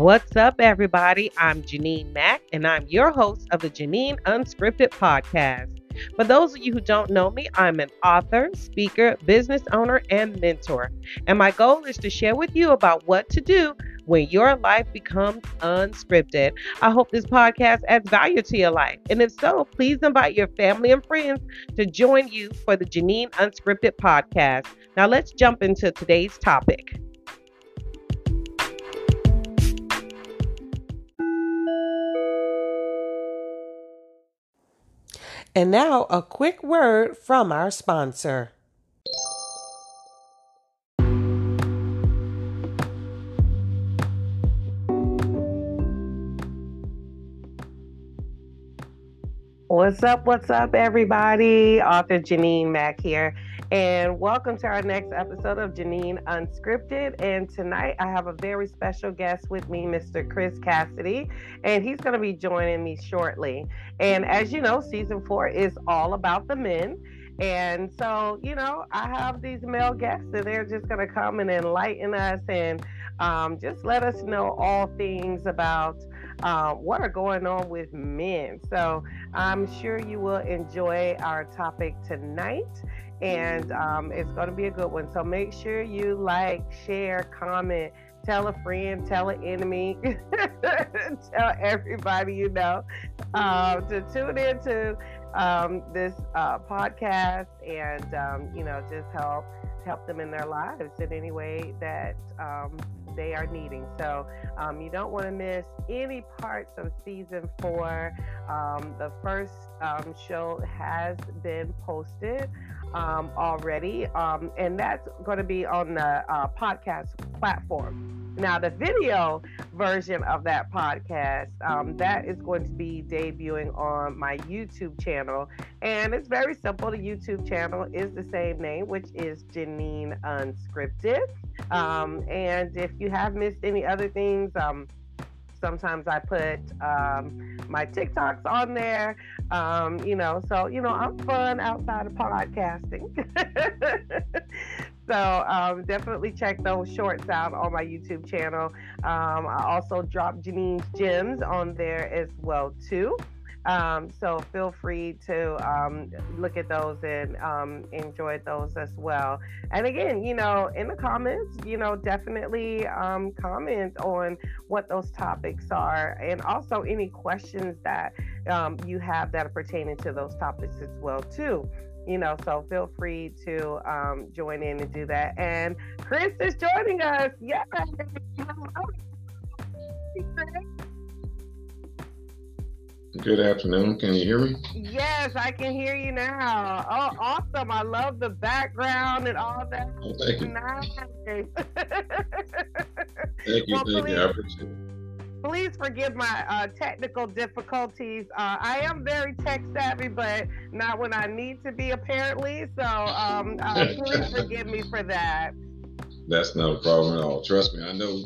What's up, everybody? I'm Jeanine Mack, and I'm your host of the Jeanine Unscripted podcast. For those of you who don't know me, I'm an author, speaker, business owner, and mentor. And my goal is to share with you about what to do when your life becomes unscripted. I hope this podcast adds value to your life. And if so, please invite your family and friends to join you for the Jeanine Unscripted podcast. Now, let's jump into today's topic. And now, a quick word from our sponsor. What's up? What's up, everybody? Author Jeanine Mack here, and welcome to our next episode of Jeanine Unscripted. And tonight I have a very special guest with me, Mr. Chris Cassady, and he's going to be joining me shortly. And as you know, season four is all about the men. And so, you know, I have these male guests, and they're just going to come and enlighten us and um, just let us know all things about uh, what are going on with men. So I'm sure you will enjoy our topic tonight. And um, it's going to be a good one. So make sure you like, share, comment, tell a friend, tell an enemy, tell everybody you know uh, to tune into um, this uh, podcast and um, you know just help help them in their lives in any way that um, they are needing. So um, you don't want to miss any parts of season four. Um, the first um, show has been posted um, already, um, and that's going to be on the uh, podcast platform. Now, the video version of that podcast, um, that is going to be debuting on my YouTube channel. And it's very simple. The YouTube channel is the same name, which is Jeanine Unscripted. Um, and if you have missed any other things, um, sometimes I put um, my TikToks on there. Um, you know, so you know, I'm fun outside of podcasting. so um, definitely check those shorts out on my YouTube channel. Um, I also drop Jeanine's gems on there as well too. Um, so feel free to um, look at those and um, enjoy those as well. And again, you know, in the comments, you know, definitely um, comment on what those topics are and also any questions that um, you have that are pertaining to those topics as well too you know so feel free to um, join in and do that and chris is joining us yeah Good afternoon. Can you hear me? Yes, I can hear you now. Oh, awesome. I love the background and all that. Oh, thank you. Nice. thank you. Well, thank please, you. I appreciate it. Please forgive my uh, technical difficulties. Uh, I am very tech savvy, but not when I need to be, apparently. So um, uh, please forgive me for that. That's not a problem at all. Trust me. I know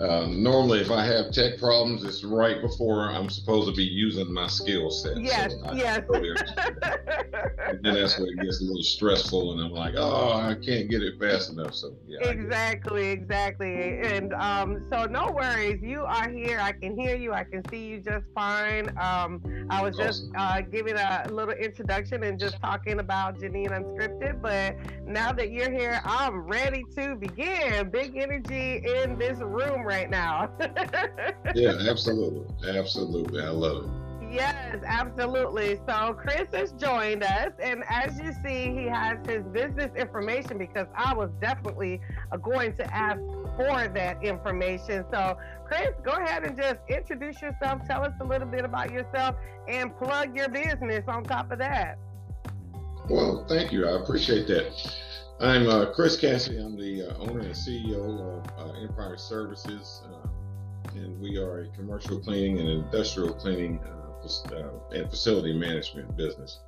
uh, normally if I have tech problems, it's right before I'm supposed to be using my skill set. Yes, so yes. totally understand that. and then that's where it gets a little stressful and I'm like, oh, I can't get it fast enough. So yeah. I get it. Exactly, exactly. And um, so no worries. You are here. I can hear you. I can see you just fine. Um, I was just Awesome. uh, giving a little introduction and just talking about Jeanine Unscripted. But now that you're here, I'm ready to begin. Big energy in this room right now. Yeah, absolutely. Absolutely. I love it. Yes, absolutely. So Chris has joined us, and as you see, he has his business information because I was definitely uh, going to ask for that information. So, Chris, go ahead and just introduce yourself. Tell us a little bit about yourself and plug your business on top of that. Well, thank you. I appreciate that. I'm uh, Chris Cassady. I'm the uh, owner and CEO of uh, Empire Services, uh, and we are a commercial cleaning and industrial cleaning uh, uh, and facility management business.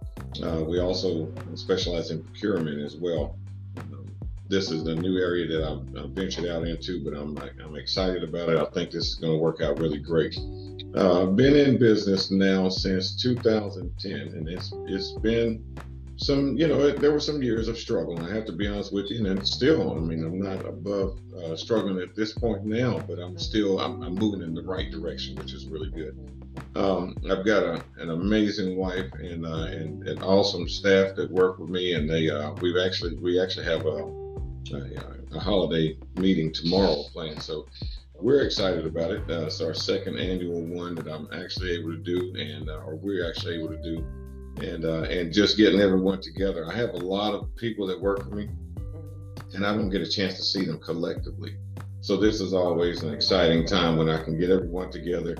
We also specialize in procurement as well. Um, this is the new area that I've, I've ventured out into, but I'm I'm excited about it. I think this is going to work out really great. I've been in business now since 2010, and it's it's been some, you know, there were some years of struggle. I have to be honest with you, and still, I mean, I'm not above uh, struggling at this point now, but I'm still, I'm, I'm, moving in the right direction, which is really good. Um, I've got a, an amazing wife and, uh, and and awesome staff that work with me, and they, uh, we've actually, we actually have a, a, a holiday meeting tomorrow planned, so we're excited about it. Uh, it's our second annual one that I'm actually able to do, and uh, or we're actually able to do and uh, and just getting everyone together. I have a lot of people that work for me, and I don't get a chance to see them collectively. So this is always an exciting time when I can get everyone together.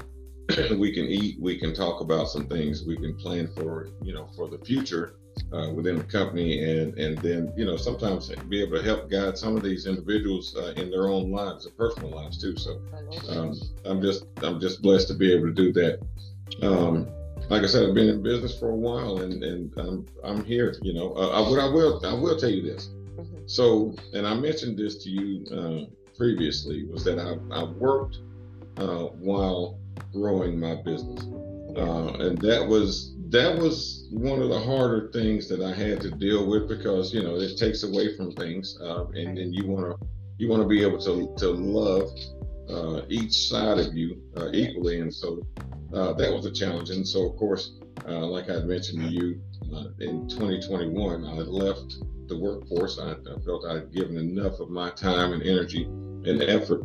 we can eat, we can talk about some things, we can plan for you know for the future uh, within the company, and and then you know sometimes be able to help guide some of these individuals uh, in their own lives, their personal lives too. So um, I'm just I'm just blessed to be able to do that. Um, like I said, I've been in business for a while, and and I'm I'm here. You know, uh, I, what I will I will tell you this. Mm-hmm. So, and I mentioned this to you uh, previously was that I I worked uh, while growing my business, uh, and that was that was one of the harder things that I had to deal with because you know it takes away from things, uh, and then you want to you want to be able to to love uh, each side of you equally, and so uh, that was a challenge. And so, of course, uh, like I mentioned to you, uh, in 2021, I left the workforce. I, I, felt I had given enough of my time and energy and effort.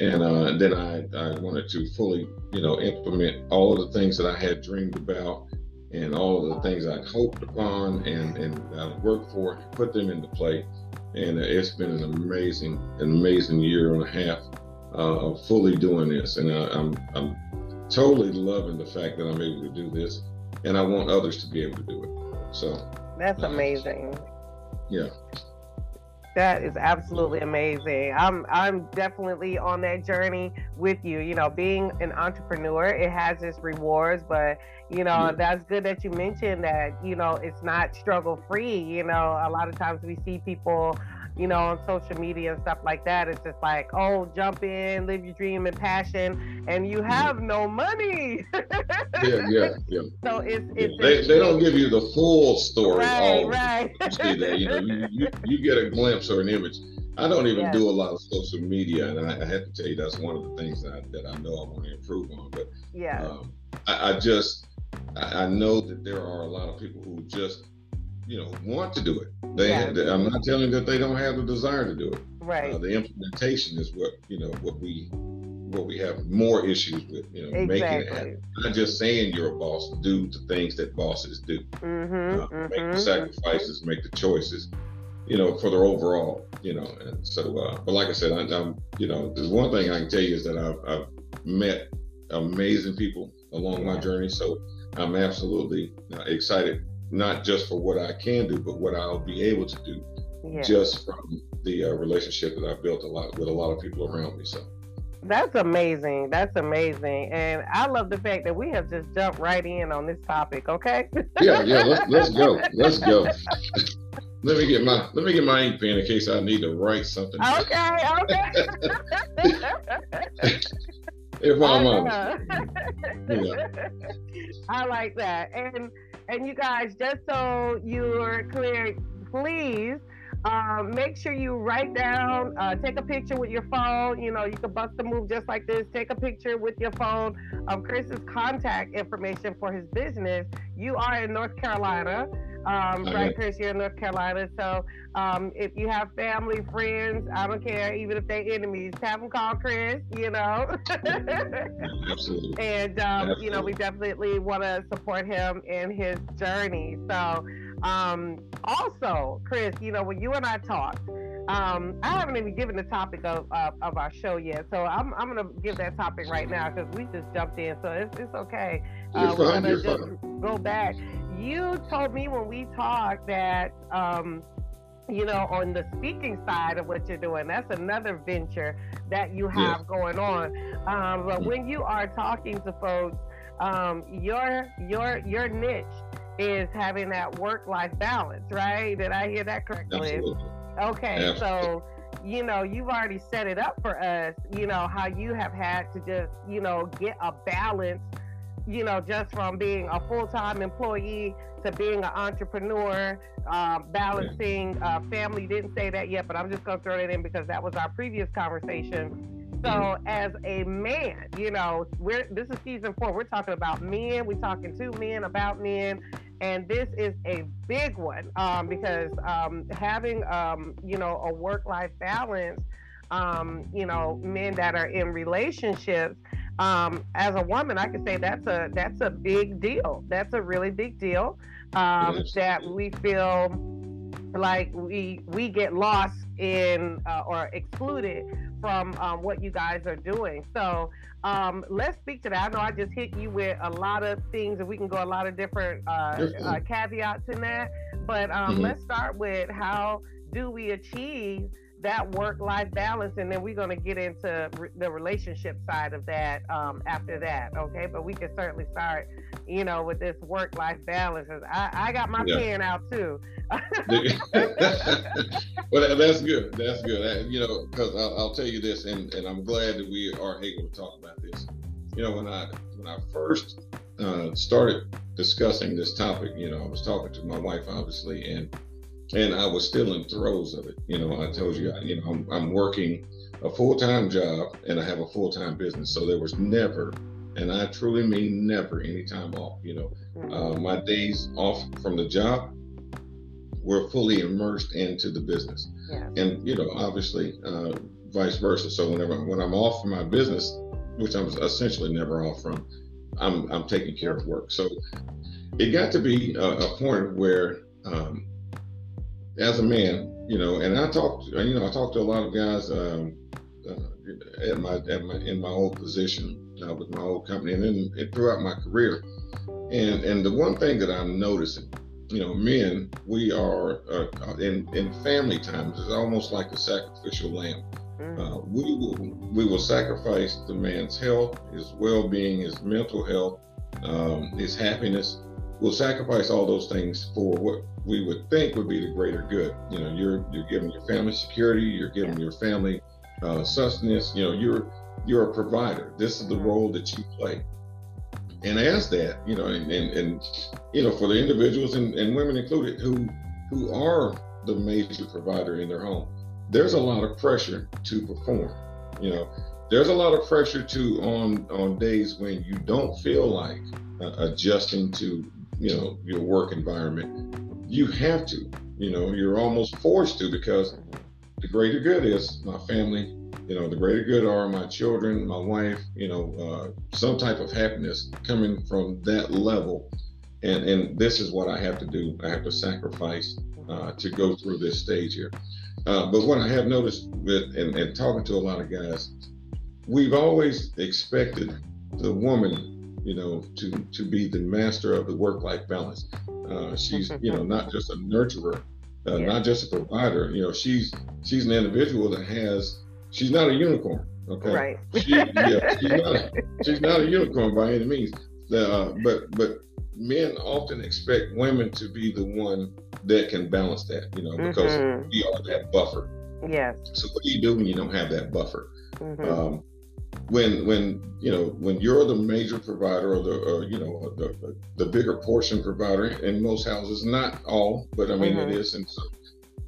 And uh, then I, I wanted to fully, you know, implement all of the things that I had dreamed about and all the things I'd hoped upon and, and worked for, put them into play. And it's been an amazing, an amazing year and a half uh, of fully doing this. And I, I'm, I'm totally loving the fact that I'm able to do this, and I want others to be able to do it. So that's uh, amazing. Yeah. That is absolutely amazing. I'm I'm definitely on that journey with you. You know, being an entrepreneur, it has its rewards, but you know, yeah. that's good that you mentioned that, you know, it's not struggle free. You know, a lot of times we see people you know, on social media and stuff like that. It's just like, oh, jump in, live your dream and passion, and you have no money. yeah, yeah, yeah. So it's it's they, they don't give you the full story. Right, right. You see that, you know, you, you, you get a glimpse or an image. I don't even yes. do a lot of social media, and I, I, have to tell you that's one of the things that I, that I know I want to improve on. But yeah, um, I, I, just I know that there are a lot of people who just you know want to do it. They, yeah. I'm not telling that they don't have the desire to do it. Right. Uh, the implementation is what you know what we what we have more issues with. You know, exactly. making it happen. Not just saying you're a boss. Do the things that bosses do. Mm-hmm, uh, mm-hmm. Make the mm-hmm. sacrifices. Make the choices. You know, for their overall. You know, and so. Uh, but like I said, I, am You know, there's one thing I can tell you is that I've, I've met amazing people along yeah. my journey. So I'm absolutely uh, excited not just for what I can do, but what I'll be able to do, yeah. just from the uh, relationship that I've built a lot with a lot of people around me. So. That's amazing. That's amazing. And I love the fact that we have just jumped right in on this topic, okay? yeah, yeah, let's let's go. Let's go. let me get my let me get my ink pen in case I need to write something. Okay, okay. if I'm honest. Yeah. I like that. And and you guys, just so you're clear, please um, make sure you write down, uh, take a picture with your phone. You know, you can bust a move just like this. Take a picture with your phone of Chris's contact information for his business. You are in North Carolina um, right, Chris? You're in North Carolina. So um, if you have family, friends, I don't care, even if they're enemies, have them call Chris, you know. Absolutely. And, um, Absolutely. you know, we definitely want to support him in his journey. So um, also, Chris, you know, when you and I talked, um, I haven't even given the topic of, of, of our show yet, so I'm, I'm going to give that topic right now because we just jumped in, so it's, it's okay. Uh, we're going to just fine. go back you told me when we talked that um, you know on the speaking side of what you're doing that's another venture that you have yeah. going on um, but when you are talking to folks um, your your your niche is having that work life balance right did i hear that correctly Absolutely. okay Absolutely. so you know you've already set it up for us you know how you have had to just you know get a balance you know, just from being a full time employee to being an entrepreneur, um, balancing uh, family. Didn't say that yet, but I'm just going to throw it in because that was our previous conversation. So, as a man, you know, we're this is season four. We're talking about men. We're talking to men about men, and this is a big one um, because um, having, um, you know, a work-life balance. Um, you know, men that are in relationships um, as a woman, I can say that's a that's a big deal. That's a really big deal um, that we feel like we we get lost in uh, or excluded from um, what you guys are doing. So um, let's speak to that. I know I just hit you with a lot of things, and we can go a lot of different uh, uh, caveats in that. But um, mm-hmm. let's start with how do we achieve that work life balance and then we're going to get into re- the relationship side of that um, after that okay? But we can certainly start you know with this work life balance I, I got my yeah. pen out too. Well that's good that's good. You know because I'll, I'll, tell you this and, and i'm glad that we are able to talk about this. You know when i when i first uh, started discussing this topic you know i was talking to my wife obviously and and I was still in throes of it. You know, I told you, you know, I'm, I'm working a full time job and I have a full time business. So there was never, and I truly mean never, any time off. You know, uh, my days off from the job were fully immersed into the business, yeah. and you know, obviously, uh, vice versa. So whenever when I'm off from my business, which I'm essentially never off from, I'm I'm taking care of work. So it got to be a, a point where um, as a man, you know, and I talked, you know, I talked to a lot of guys um, uh, at my at my in my old position uh, with my old company, and then throughout my career. And and the one thing that I'm noticing, you know, men, we are uh, in in family times it's almost like a sacrificial lamb. Mm. Uh, we will we will sacrifice the man's health, his well-being, his mental health, um, his happiness. We'll sacrifice all those things for what we would think would be the greater good. You know, you're you're giving your family security, you're giving your family uh, sustenance. You know, you're you're a provider. This is the role that you play. And as that, you know, and and, and you know, for the individuals and, and women included who who are the major provider in their home, there's a lot of pressure to perform. You know, there's a lot of pressure to on on days when you don't feel like uh, adjusting to you know your work environment you have to. You know, you're almost forced to because the greater good is my family. You know, the greater good are my children, my wife. You know, uh, some type of happiness coming from that level, and and this is what I have to do. I have to sacrifice uh, to go through this stage here. Uh, but what I have noticed with and, and talking to a lot of guys, we've always expected the woman, you know, to to be the master of the work-life balance. Uh, she's you know not just a nurturer, uh, yeah. not just a provider. You know, she's she's an individual that has. She's not a unicorn. Okay. Right. She, yeah, she's not. A, she's not a unicorn by any means. Uh, but but men often expect women to be the one that can balance that. You know, because mm-hmm. we are that buffer. Yes. So what do you do when you don't have that buffer? Mm-hmm. Um, when when you know when you're the major provider or the or, you know the, the bigger portion provider in most houses not all but i mean mm-hmm. it is and so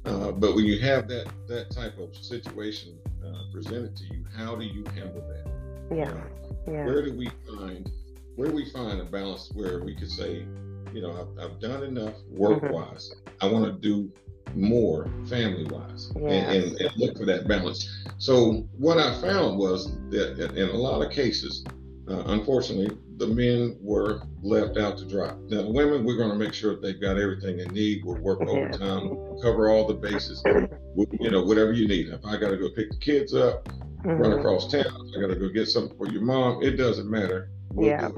uh, but when you have that that type of situation uh, presented to you how do you handle that yeah. Uh, yeah where do we find where do we find a balance where we could say you know i've, I've done enough work wise mm-hmm. i want to do more family wise yes. and, and, and, look for that balance. So, what I found was that in a lot of cases, uh, unfortunately, the men were left out to dry. Now, the women, we're going to make sure that they've got everything they need. We'll work overtime, we'll cover all the bases, you know, whatever you need. If I got to go pick the kids up, mm-hmm. run across town, I got to go get something for your mom, it doesn't matter. We'll yeah.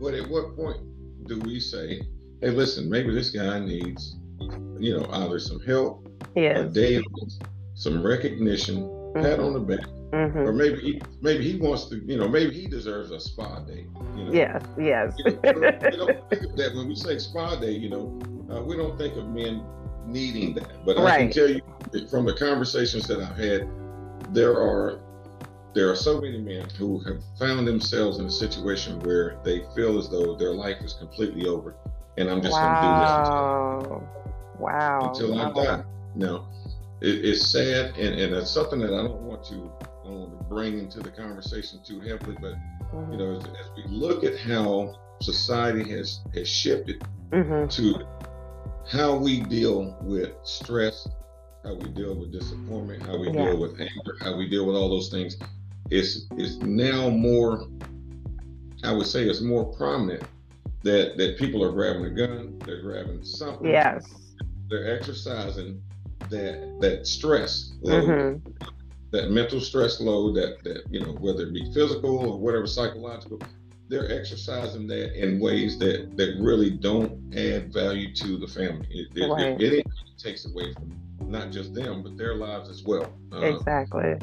But at what point do we say, hey, listen, maybe this guy needs you know, either some help, yes. a day, some recognition, mm-hmm. pat on the back, mm-hmm. or maybe he, maybe he wants to, you know, maybe he deserves a spa day. You know? Yes, yes. you know, we, don't, we, don't, think of that when we say spa day. You know, uh, we don't think of men needing that, but right. I can tell you from the conversations that I've had, there are there are so many men who have found themselves in a situation where they feel as though their life is completely over, and I'm just wow. going to do this wow. until wow. I die. No, it, it's sad, and, and it's something that I don't want to I don't want to bring into the conversation too heavily, but mm-hmm. you know, as, as, we look at how society has has shifted mm-hmm. to how we deal with stress, how we deal with disappointment, how we yeah. deal with anger, how we deal with all those things, it's is now more. I would say it's more prominent that that people are grabbing a gun, they're grabbing something. Yes. They're exercising that that stress load, mm-hmm. that mental stress load, that that you know whether it be physical or whatever psychological, they're exercising that in ways that that really don't add value to the family. It, right. it, it, takes away from not just them but their lives as well. Uh, exactly.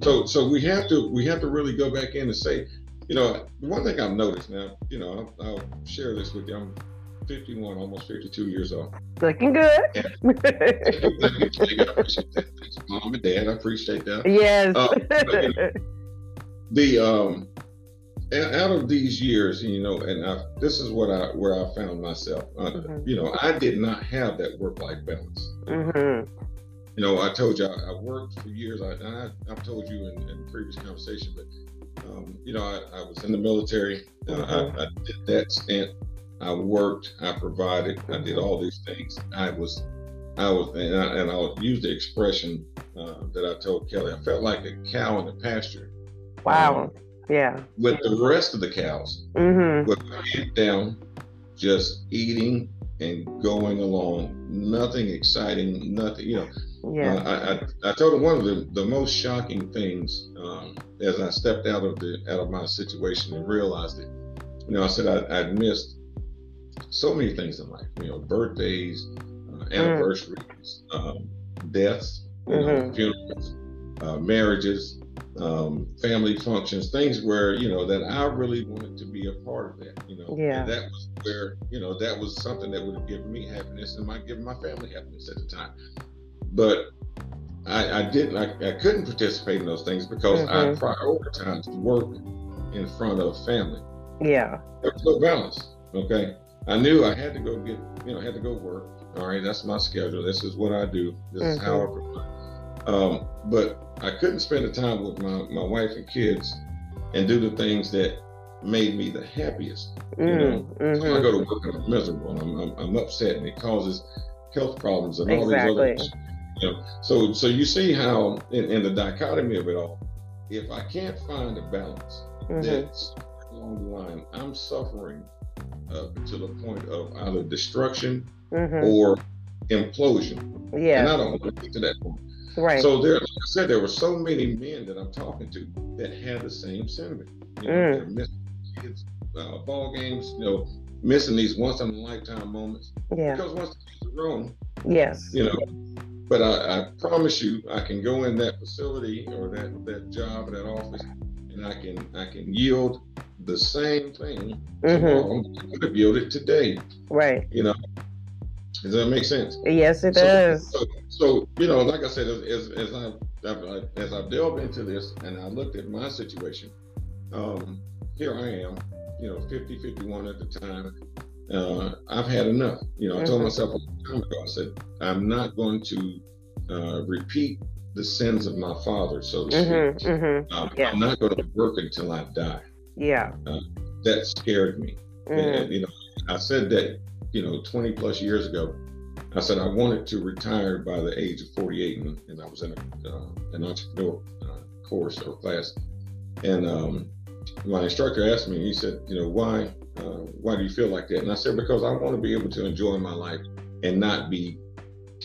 So so we have to we have to really go back in and say, you know, one thing I've noticed now, you know, I'll, I'll share this with you. I'm 51, almost 52 years old. Looking good. Mom and Dad, I appreciate that. Yes. Uh, but, you know, the um, out of these years, you know, and I, this is what I where I found myself. Uh, mm-hmm. You know, I did not have that work life balance. Mm-hmm. You know, I told you I, I worked for years. I, I have told you in, in previous conversation, but um, you know, I, I, was in the military. Uh, mm-hmm. I, I did that stint I worked, I provided, I did all these things. I was, I was, and, I, and I'll use the expression uh, that I told Kelly. I felt like a cow in the pasture. Wow. Um, yeah. With the rest of the cows, mm-hmm. with my head down, just eating and going along. Nothing exciting. Nothing. You know. Yeah. Uh, I, I, I told him one of the, the most shocking things um, as I stepped out of the out of my situation and realized it. You know, I said I, I'd missed so many things in life. You know, birthdays, uh, mm. anniversaries, mm. um, deaths, mm-hmm. know, funerals, uh, marriages, um, family functions, things where you know that I really wanted to be a part of that. You know, yeah. and that was where you know that was something that would have given me happiness and might give my family happiness at the time. But I, I didn't. I, I, couldn't participate in those things because mm-hmm. I prioritized work in front of family. Yeah, there was no balance. Okay, I knew I had to go get, you know, I had to go work. All right, that's my schedule. This is what I do. This mm-hmm. is how I mm-hmm. provide. Um, but I couldn't spend the time with my, my wife and kids and do the things that made me the happiest. You mm, know, mm-hmm. so I go to work and I'm miserable and I'm, I'm, I'm upset and it causes health problems and all exactly. these other. Things. You know, so so you see how in, in, the dichotomy of it all, if I can't find a balance mm-hmm. that's along the line, I'm suffering uh, to the point of either destruction mm-hmm. or implosion. Yeah. And I don't want to get to that point. Right. So there, like I said, there were so many men that I'm talking to that had the same sentiment. You know, mm. they're missing kids, uh, ball games, you know, missing these once in a lifetime moments. Yeah. Because once the kids are grown, yes. You know, but I, I, promise you, I can go in that facility or that that job or that office, and I can I can yield the same thing mm-hmm. could have yielded today. Right. You know, does that make sense? Yes, it so, does. So, so, you know, like I said, as, as I as I delved into this and I looked at my situation, um, here I am, you know, 50, 51 at the time. Uh, I've had enough. You know, I mm-hmm. told myself a long time ago, I said, I'm not going to uh, repeat the sins of my father, so to mm-hmm, speak. Mm-hmm, um, yeah. I'm not going to work until I die. Yeah. Uh, that scared me. Mm. And, you know, I said that, you know, 20 plus years ago. I said I wanted to retire by the age of 48, and, and I was in a, uh, an entrepreneur uh, course or class. And um, my instructor asked me, he said, you know, why, uh, why do you feel like that? And I said, because I want to be able to enjoy my life and not be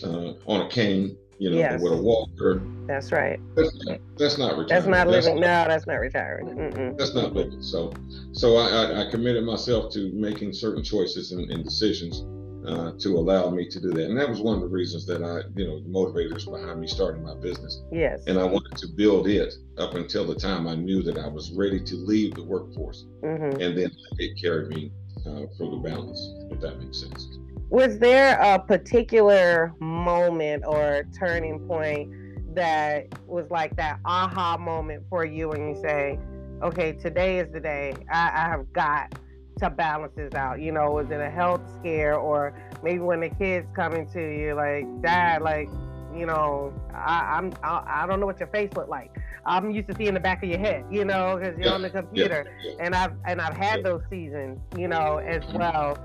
uh, on a cane you know, yes. with a walker. That's right. That's not, that's not retiring. That's not living. That's, no, that's not retiring. Mm-mm. That's not living. So, so I, I, committed myself to making certain choices and, and decisions uh, to allow me to do that, and that was one of the reasons that I, you know, the motivators behind me starting my business. Yes. And I wanted to build it up until the time I knew that I was ready to leave the workforce, mm-hmm. and then it carried me uh, for the balance, if that makes sense was there a particular moment or turning point that was like that aha moment for you when you say, okay, today is the day. I, I have got to balance this out. You know, was it a health scare or maybe when the kids coming to you like, Dad, like, you know, I, I'm I, I don't know what your face looked like. I'm used to seeing the back of your head, you know, because you're yeah, on the computer, yeah, yeah. and I've and I've had those seasons, you know, as well.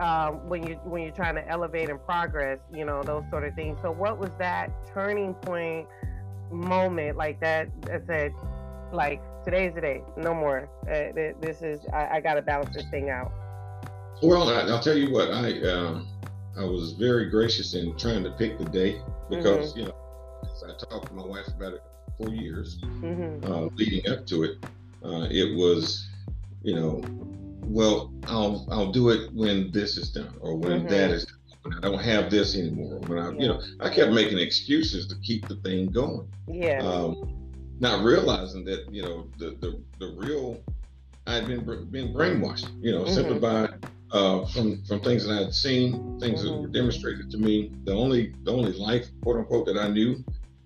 Um, when you when you're trying to elevate and progress, you know, those sort of things. So, what was that turning point moment like that that said, like, today's the day, no more. Uh, this is I, I got to balance this thing out. Well, I, will tell you what I um, I was very gracious in trying to pick the day because mm-hmm. you know I talked to my wife about it for years mm-hmm. uh, leading up to it. Uh, it was, you know, well, I'll I'll do it when this is done or when mm-hmm. that is done. When I don't have this anymore. When I, yeah. you know, I kept making excuses to keep the thing going. Yeah. Um, not realizing that you know the the, the real I had been been brainwashed. You know, mm-hmm. simply by uh, from from things that I had seen, things mm-hmm. that were demonstrated to me. The only the only life, quote unquote, that I knew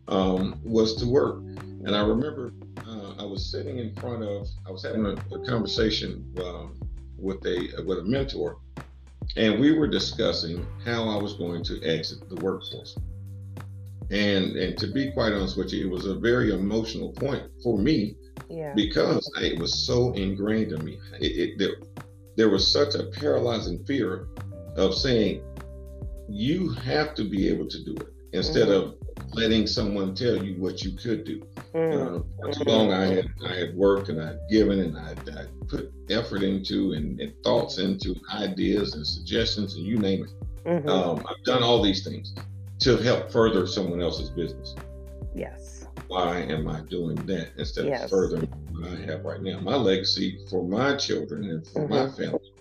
um, was to work. And I remember uh, I was sitting in front of, I was having a, a conversation um, with a with a mentor, and we were discussing how I was going to exit the workforce. And and to be quite honest with you, it was a very emotional point for me yeah. because it was so ingrained in me. It, it, there, there was such a paralyzing fear of saying, you have to be able to do it instead mm-hmm. of letting someone tell you what you could do. Mm. Uh, too long I had I had worked and I had given and I, I put effort into and, and, thoughts into ideas and suggestions and you name it. Mm-hmm. Um, I've done all these things to help further someone else's business. Yes. Why am I doing that instead yes. of furthering what I have right now? My legacy for my children and for mm-hmm. my family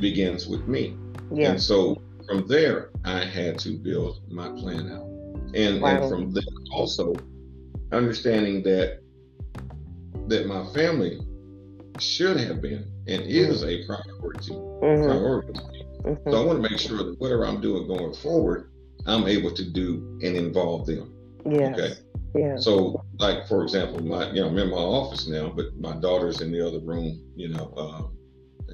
begins with me. Yeah. And so from there, I had to build my plan out and, wow. and from there also understanding that that my family should have been and is a priority mm-hmm. priority mm-hmm. so i want to make sure that whatever i'm doing going forward i'm able to do and involve them yes. okay yeah. So, like for example, my you know I'm in my office now, but my daughter's in the other room. You know, um,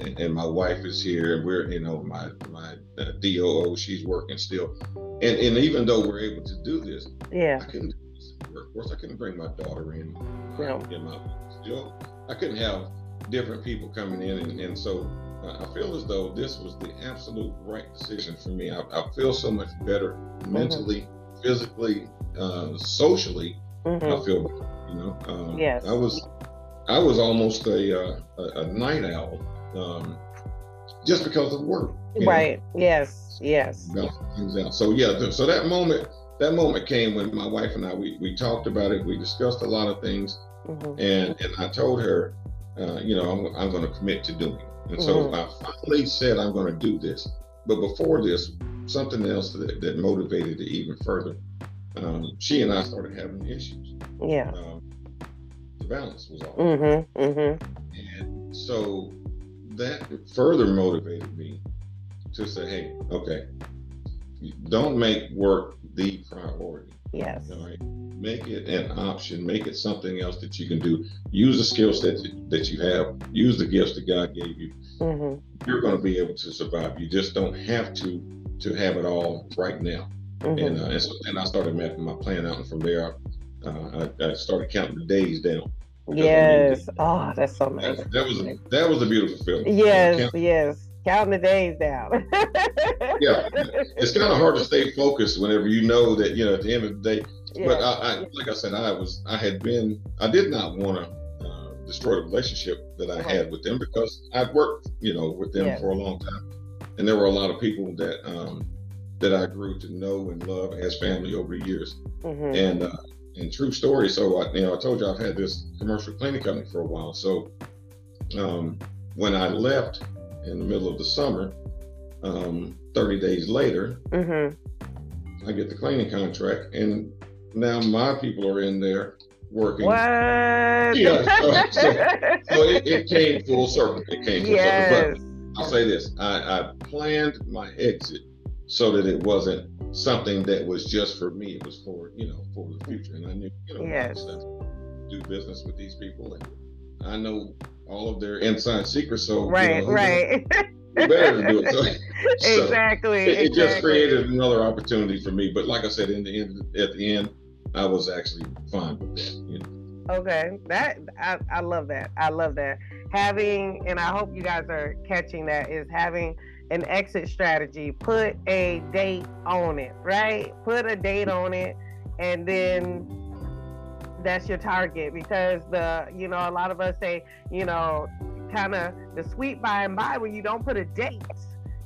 and, and, my wife is here, and we're you know my my uh, DOO, she's working still, and and even though we're able to do this, yeah, I couldn't. Of course, I couldn't bring my daughter in. Yeah. In my still, I couldn't have different people coming in, and, and so uh, I feel as though this was the absolute right decision for me. I, I feel so much better mm-hmm. mentally, physically, uh, socially. Mm-hmm. I feel, you know, um, yes. I was, I was almost a, uh, a, a night owl um, just because of work. Right. Know? Yes. Yes. So yeah. So that moment, that moment came when my wife and I we, we talked about it. We discussed a lot of things, mm-hmm. and and I told her, uh, you know, I'm, I'm going to commit to doing it. And mm-hmm. so I finally said I'm going to do this. But before this, something else that, that motivated it even further. Um, she and I started having issues. Yeah. Um, the balance was off. Mm-hmm. Mm-hmm. And so that further motivated me to say, hey, okay, don't make work the priority. Yes. All right. Make it an option. Make it something else that you can do. Use the skills that that you have. Use the gifts that God gave you. Mm-hmm. You're going to be able to survive. You just don't have to to have it all right now. Mm-hmm. And, uh, and so then I started mapping my plan out, and from there, uh, I, I started counting the days down. Yes. oh, that's so nice. That, that, was a, that was a beautiful film. Yes, yes. Counting the days down. yeah, it's kind of hard to stay focused whenever you know that you know at the end of the day. But I, I, like I said, I was I had been I did not want to uh, destroy the relationship that I right. had with them because I'd worked you know with them yes. for a long time, and there were a lot of people that um, that I grew to know and love as family over the years, mm-hmm. and. Uh, and true story. So I, you know, I told you I've had this commercial cleaning company for a while. So um, when I left in the middle of the summer, um, 30 days later, mm-hmm. I get the cleaning contract, and now my people are in there working. What? Yeah. So, so, so it, it, came full circle. It came full yes. circle. But I'll say this: I, I planned my exit so that it wasn't something that was just for me. It was for you know for the future, and I knew you know yes. do business with these people, and I know all of their inside secrets. So right, you know, right. better to do it. So, exactly. It, it exactly. just created another opportunity for me. But like I said, in the end, at the end, I was actually fine with that. You know. Okay, that I, I love that. I love that. Having, and I hope you guys are catching that, is having an exit strategy. Put a date on it, right? Put a date on it, and then that's your target because the you know a lot of us say you know kind of the sweet by and by when you don't put a date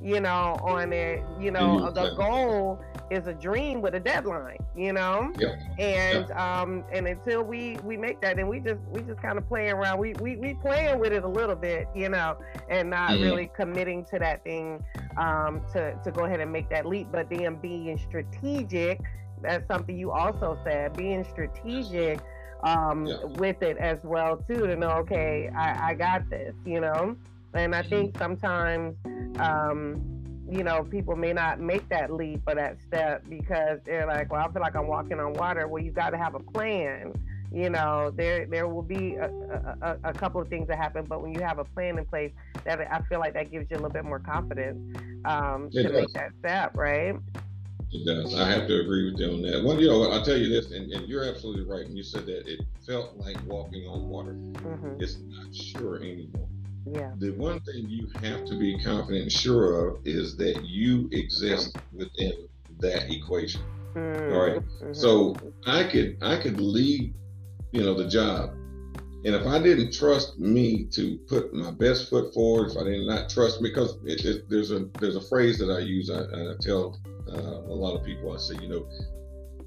you know on it you know mm-hmm. the goal is a dream with a deadline you know yep. and yep. um and until we we make that and we just we just kind of playing around we we, we playing with it a little bit you know and not mm-hmm. really committing to that thing um to to go ahead and make that leap but then being strategic that's something you also said being strategic um, yeah. with it as well too to know okay I, I got this you know and I think sometimes um, you know people may not make that leap or that step because they're like well I feel like I'm walking on water well you've got to have a plan you know there there will be a, a, a, couple of things that happen but when you have a plan in place that i feel like that gives you a little bit more confidence um, to does. make that step right it does. I have to agree with you on that. Well, you know, I'll tell you this, and, and you're absolutely right. When you said that it felt like walking on water, mm-hmm. it's not sure anymore. Yeah. The one thing you have to be confident and sure of is that you exist within that equation. Mm-hmm. All right. mm-hmm. So I could I could leave, you know, the job. And if I didn't trust me to put my best foot forward, if I did not trust me, because it, it, there's a there's a phrase that I use. I, I tell uh, a lot of people, I say, you know,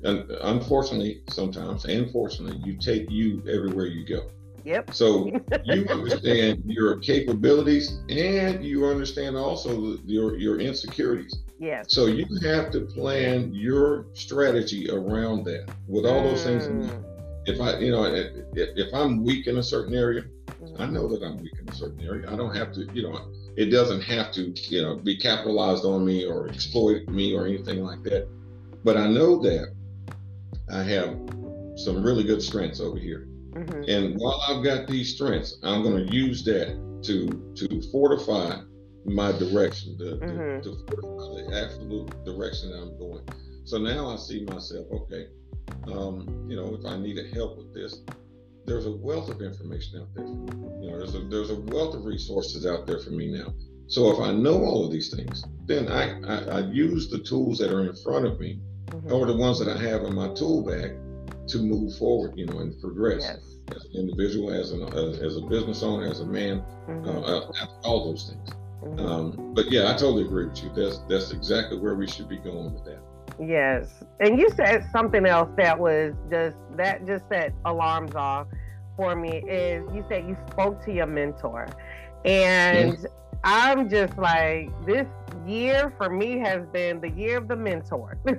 and unfortunately, sometimes, and fortunately, you take you everywhere you go. Yep. So you understand your capabilities and you understand also your your insecurities. Yes. So you have to plan your strategy around that with all those things. If I, you know, if, if I'm weak in a certain area, mm. I know that I'm weak in a certain area. I don't have to, you know, it doesn't have to, you know, be capitalized on me or exploit me or anything like that. But I know that I have some really good strengths over here. Mm-hmm. And while I've got these strengths, I'm going to use that to to fortify my direction, to, mm-hmm. to, to fortify the absolute direction that I'm going. So now I see myself, okay, um, you know, if I needed help with this, there's a wealth of information out there. You know, there's a there's a wealth of resources out there for me now. So if I know all of these things, then I, I, I use the tools that are in front of me mm-hmm. or the ones that I have in my tool bag to move forward, you know, and progress yes. as an individual, as an as, as, a business owner, as a man, mm-hmm. uh, uh all those things. Mm-hmm. Um, but yeah, I totally agree with you. That's that's exactly where we should be going with that. Yes, and you said something else that was just that just set alarms off for me. Is you said you spoke to your mentor, and mm-hmm. I'm just like this year for me has been the year of the mentor, yeah,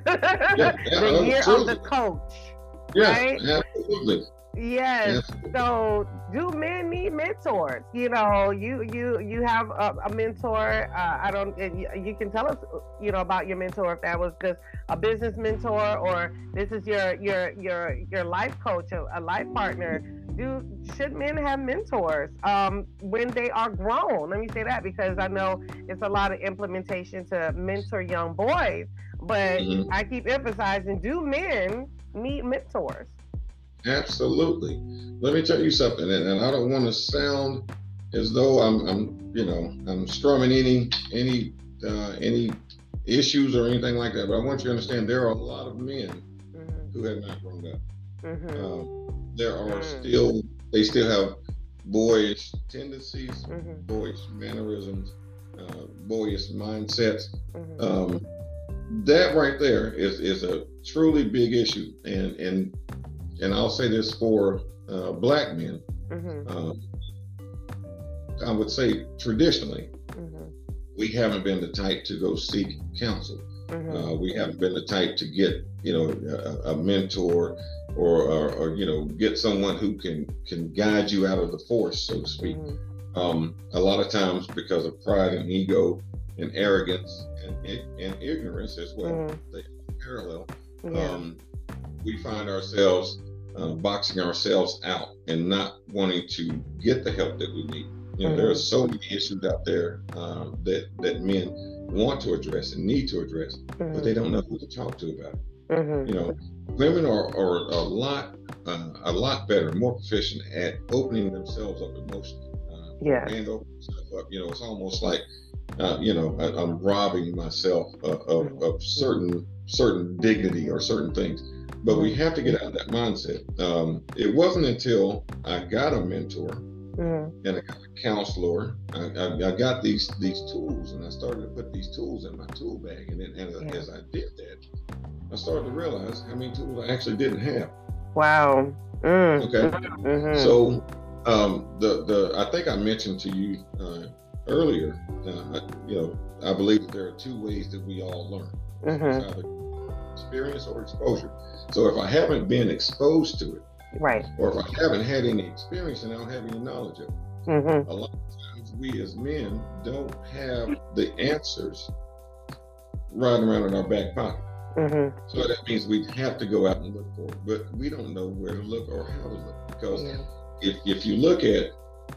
yeah, the year of the coach. Yeah, right? absolutely. Yes. So do men need mentors? You know, you you you have a, a mentor. Uh, I don't. You can tell us, you know, about your mentor if that was just a business mentor or this is your your your your life coach, a, a life partner. Do should men have mentors um, when they are grown? Let me say that because I know it's a lot of implementation to mentor young boys, but mm-hmm. I keep emphasizing: Do men need mentors? Absolutely. Let me tell you something, and, and I don't want to sound as though I'm, I'm, you know, I'm strumming any any uh, any issues or anything like that. But I want you to understand there are a lot of men mm-hmm. who have not grown up. Mm-hmm. Um, there are mm-hmm. still they still have boyish tendencies, mm-hmm. boyish mannerisms, uh, boyish mindsets. Mm-hmm. Um, that right there is is a truly big issue, and and and I'll say this for uh, black men. Mm-hmm. Um, I would say traditionally, mm-hmm. we haven't been the type to go seek counsel. Mm-hmm. Uh, we haven't been the type to get, you know, a, a mentor or, or, or, you know, get someone who can can guide you out of the force, so to speak. Mm-hmm. Um, a lot of times, because of pride and ego, and arrogance and, and ignorance as well. Mm-hmm. They parallel. Yeah. Um, we find ourselves uh, boxing ourselves out and not wanting to get the help that we need. You know, mm-hmm. there are so many issues out there um, that that men want to address and need to address, mm-hmm. but they don't know who to talk to about it. Mm-hmm. You know, women are, are a lot uh, a lot better, more proficient at opening themselves up emotionally. Uh, yeah. And open up. You know, it's almost like uh, you know I, am robbing myself of, of, mm-hmm. of, certain certain dignity or certain things. But we have to get out of that mindset. Um, it wasn't until I got a mentor mm-hmm. and I got a counselor, I, I, I, got these these tools, and I started to put these tools in my tool bag. And then, and yeah. as I did that, I started to realize how many tools I actually didn't have. Wow. Mm. Okay. Mm-hmm. So um, the the I think I mentioned to you uh, earlier. Uh, you know, I believe that there are two ways that we all learn: mm-hmm. either experience or exposure. So if I haven't been exposed to it, right, or if I haven't had any experience and I don't have any knowledge of it, mm-hmm. a lot of times we as men don't have the answers riding around in our back pocket. Mm-hmm. So that means we have to go out and look for it, but we don't know where to look or how to look because yeah. if, if you look at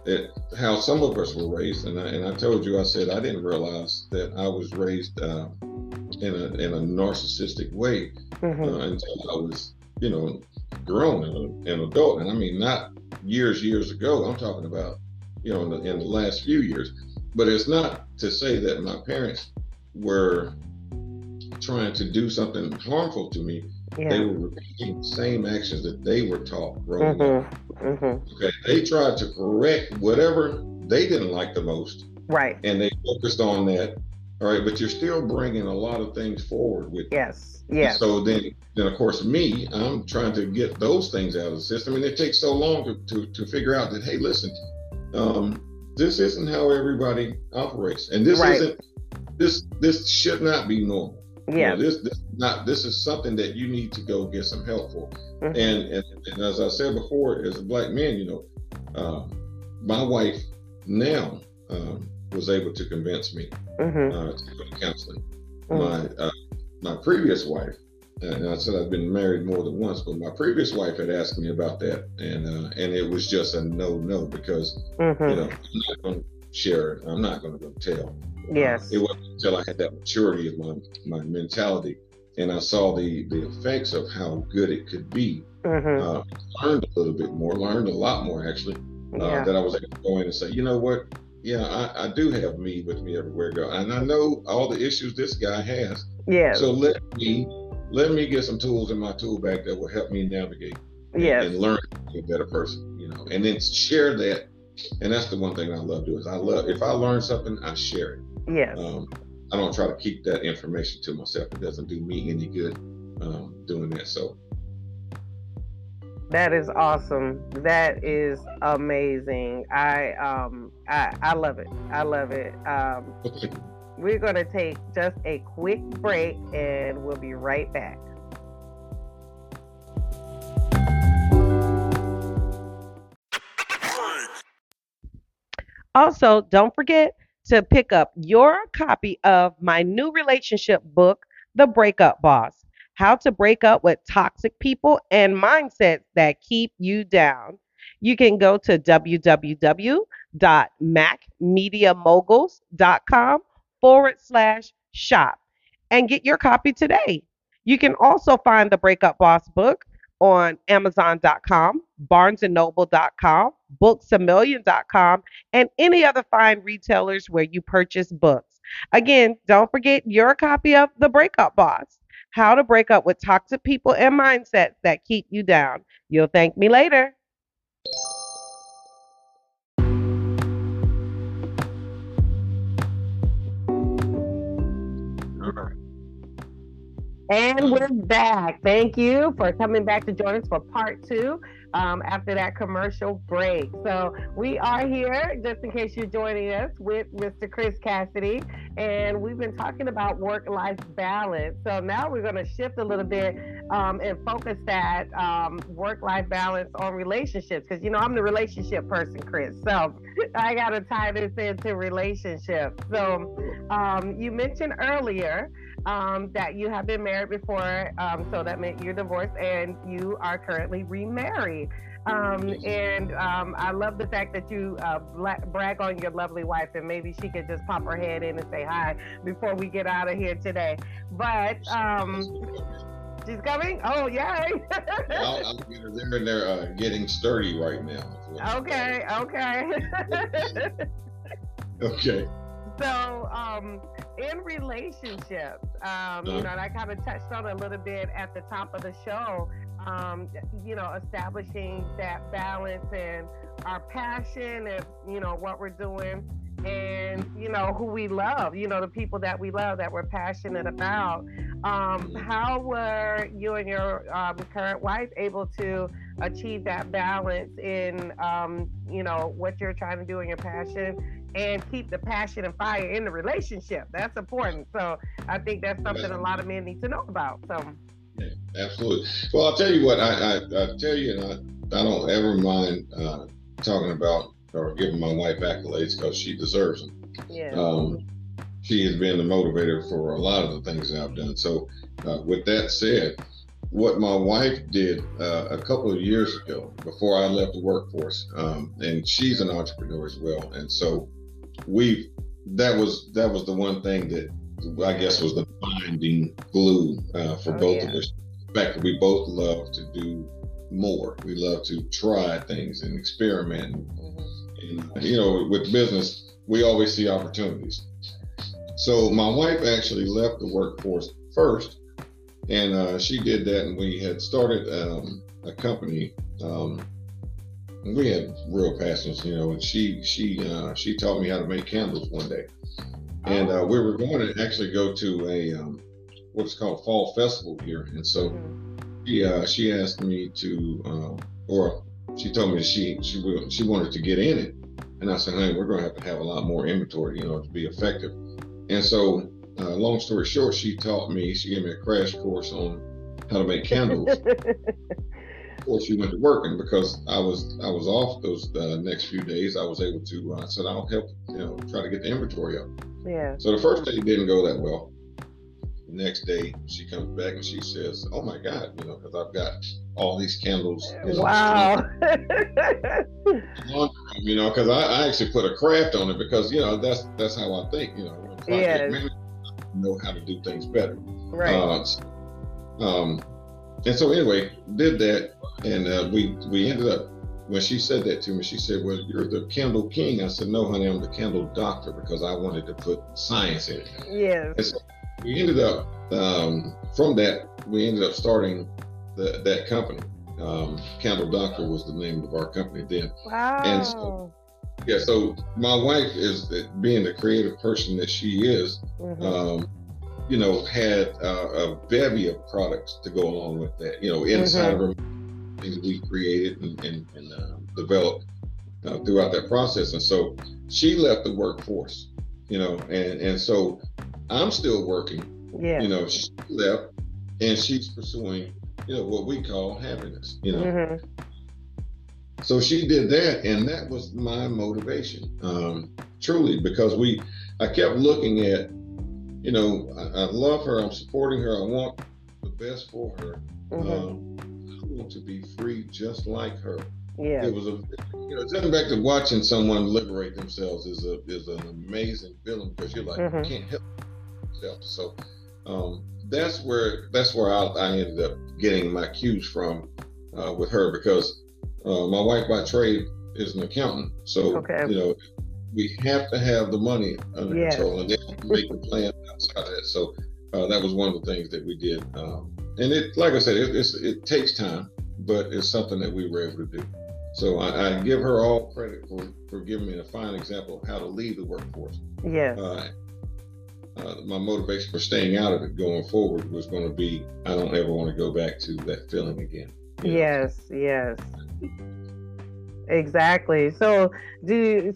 at how some of us were raised, and I, and I told you, I said I didn't realize that I was raised uh, in a in a narcissistic way mm-hmm. uh, until I was, you know, grown and an adult, and I mean not years years ago. I'm talking about, you know, in the, in the last few years. But it's not to say that my parents were trying to do something harmful to me, yeah. they were repeating the same actions that they were taught growing mm-hmm. up. Mm-hmm. Okay, they tried to correct whatever they didn't like the most, right? And they focused on that. All right, but you're still bringing a lot of things forward with yes, yes. So then, then of course, me, I'm trying to get those things out of the system, and it takes so long to to, to figure out that hey, listen, um, this isn't how everybody operates, and this right. isn't this this should not be normal. Yeah. You know, this, this not this is something that you need to go get some help for. Mm-hmm. And, and, and as I said before, as a black man, you know, uh, my wife now um, was able to convince me mm-hmm. uh, to go to counseling. Mm-hmm. My uh, my previous wife, and I said I've been married more than once, but my previous wife had asked me about that, and uh, and it was just a no no because mm-hmm. you know I'm not going to share it. I'm not going to go tell. Yes. It wasn't until I had that maturity of my, my mentality and I saw the, the effects of how good it could be. Mm-hmm. Uh, learned a little bit more, learned a lot more actually, uh, yeah. that I was able to go in and say, you know what? Yeah, I, I do have me with me everywhere I go. And I know all the issues this guy has. Yeah. So let me let me get some tools in my tool bag that will help me navigate yes. and, and learn to be a better person, you know, and then share that. And that's the one thing I love doing is I love if I learn something, I share it. Yes. Um, I don't try to keep that information to myself. It doesn't do me any good um, doing that. So that is awesome. That is amazing. I um I I love it. I love it. Um, we're gonna take just a quick break and we'll be right back. Also, don't forget to pick up your copy of my new relationship book, The Breakup Boss How to Break Up with Toxic People and Mindsets That Keep You Down. You can go to www.mackmediamoguls.com forward slash shop and get your copy today. You can also find the Breakup Boss book on Amazon.com, BarnesandNoble.com, BooksAMillion.com, and any other fine retailers where you purchase books. Again, don't forget your copy of The Breakup Boss How to Break Up with Toxic People and Mindsets That Keep You Down. You'll thank me later. And we're back. Thank you for coming back to join us for part two um, after that commercial break. So we are here, just in case you're joining us, with Mr. Chris Cassady, and we've been talking about work-life balance. So now we're going to shift a little bit um, and focus that um, work-life balance on relationships, because you know I'm the relationship person, Chris. So I got to tie this into relationships. So um, you mentioned earlier um, that you have been married before, um, so that meant you're divorced and you are currently remarried. Um, and um, I love the fact that you uh, brag on your lovely wife, and maybe she could just pop her head in and say hi before we get out of here today. But um, she's coming. Oh, yay! I'll, I'll, get her there, they're uh, getting sturdy right now. Okay, okay, okay. So, um, in relationships, um, you know, and I kind of touched on a little bit at the top of the show, um, you know, establishing that balance and our passion and, you know, what we're doing and, you know, who we love, you know, the people that we love that we're passionate about. Um, how were you and your um, current wife able to achieve that balance in, um, you know, what you're trying to do in your passion and keep the passion and fire in the relationship. That's important. So I think that's something a lot of men need to know about. So. Yeah, absolutely. Well, I'll tell you what. I, I, I tell you, and I, I don't ever mind uh, talking about or giving my wife accolades because she deserves them. Yeah. Um, she has been the motivator for a lot of the things that I've done. So, uh, with that said, what my wife did uh, a couple of years ago before I left the workforce, um, and she's an entrepreneur as well, and so we that was that was the one thing that I guess was the binding glue uh, for oh, both yeah. of us. The fact that we both love to do more. We love to try things and experiment. Mm-hmm. And, you know, with business, we always see opportunities. So my wife actually left the workforce first, and uh, she did that, and we had started um, a company um, we had real passions, you know. And she she uh, she taught me how to make candles one day, and uh, we were going to actually go to a um, what's called fall festival here, and so mm-hmm. she uh, she asked me to, uh, or she told me she she she wanted to get in it, and I said, hey, we're going to have to have a lot more inventory, you know, to be effective. And so, uh, long story short, she taught me. She gave me a crash course on how to make candles. before she went to work, and because I was I was off those uh, next few days, I was able to. Uh, said I'll help, you know, try to get the inventory up. Yeah. So the first day didn't go that well. The next day she comes back and she says, "Oh my God, you know, because I've got all these candles." Wow. you know, because I, I, actually put a craft on it because you know that's that's how I think. You know, yeah. know how to do things better. Right. Uh, um, and so anyway, did that, and uh, we we ended up when she said that to me, she said, "Well, you're the candle king." I said, "No, honey, I'm the candle doctor because I wanted to put science in it." Yes. So we ended up um, from that. We ended up starting the, that company. Um, candle Doctor was the name of our company then. Wow. And so, yeah, so my wife is being the creative person that she is. Mm-hmm. Um, you know, had uh, a bevy of products to go along with that. You know, inside mm-hmm. of her things we created and, and, and uh, developed uh, throughout that process. And so she left the workforce, you know, and and so I'm still working. Yeah. You know, she left and she's pursuing, you know, what we call happiness. You know. Mm-hmm. So she did that, and that was my motivation, um, truly, because we, I kept looking at you know, I, I, love her. I'm supporting her. I want the best for her. Mm-hmm. Um, I want to be free just like her. Yeah. It was a, you know, getting back to watching someone liberate themselves is a is an amazing feeling because you're like mm-hmm. you can't help yourself. So um, that's where that's where I, I, ended up getting my cues from uh, with her because uh, my wife by trade is an accountant. So okay. you know, we have to have the money under yeah. control and then make the plan outside of that. So uh, that was one of the things that we did. Um, and it, like I said, it, it takes time, but it's something that we were able to do. So I, I, give her all credit for, for giving me a fine example of how to leave the workforce. Yeah. Uh, uh, my motivation for staying out of it going forward was going to be I don't ever want to go back to that feeling again. Yes, yes. Exactly. So, do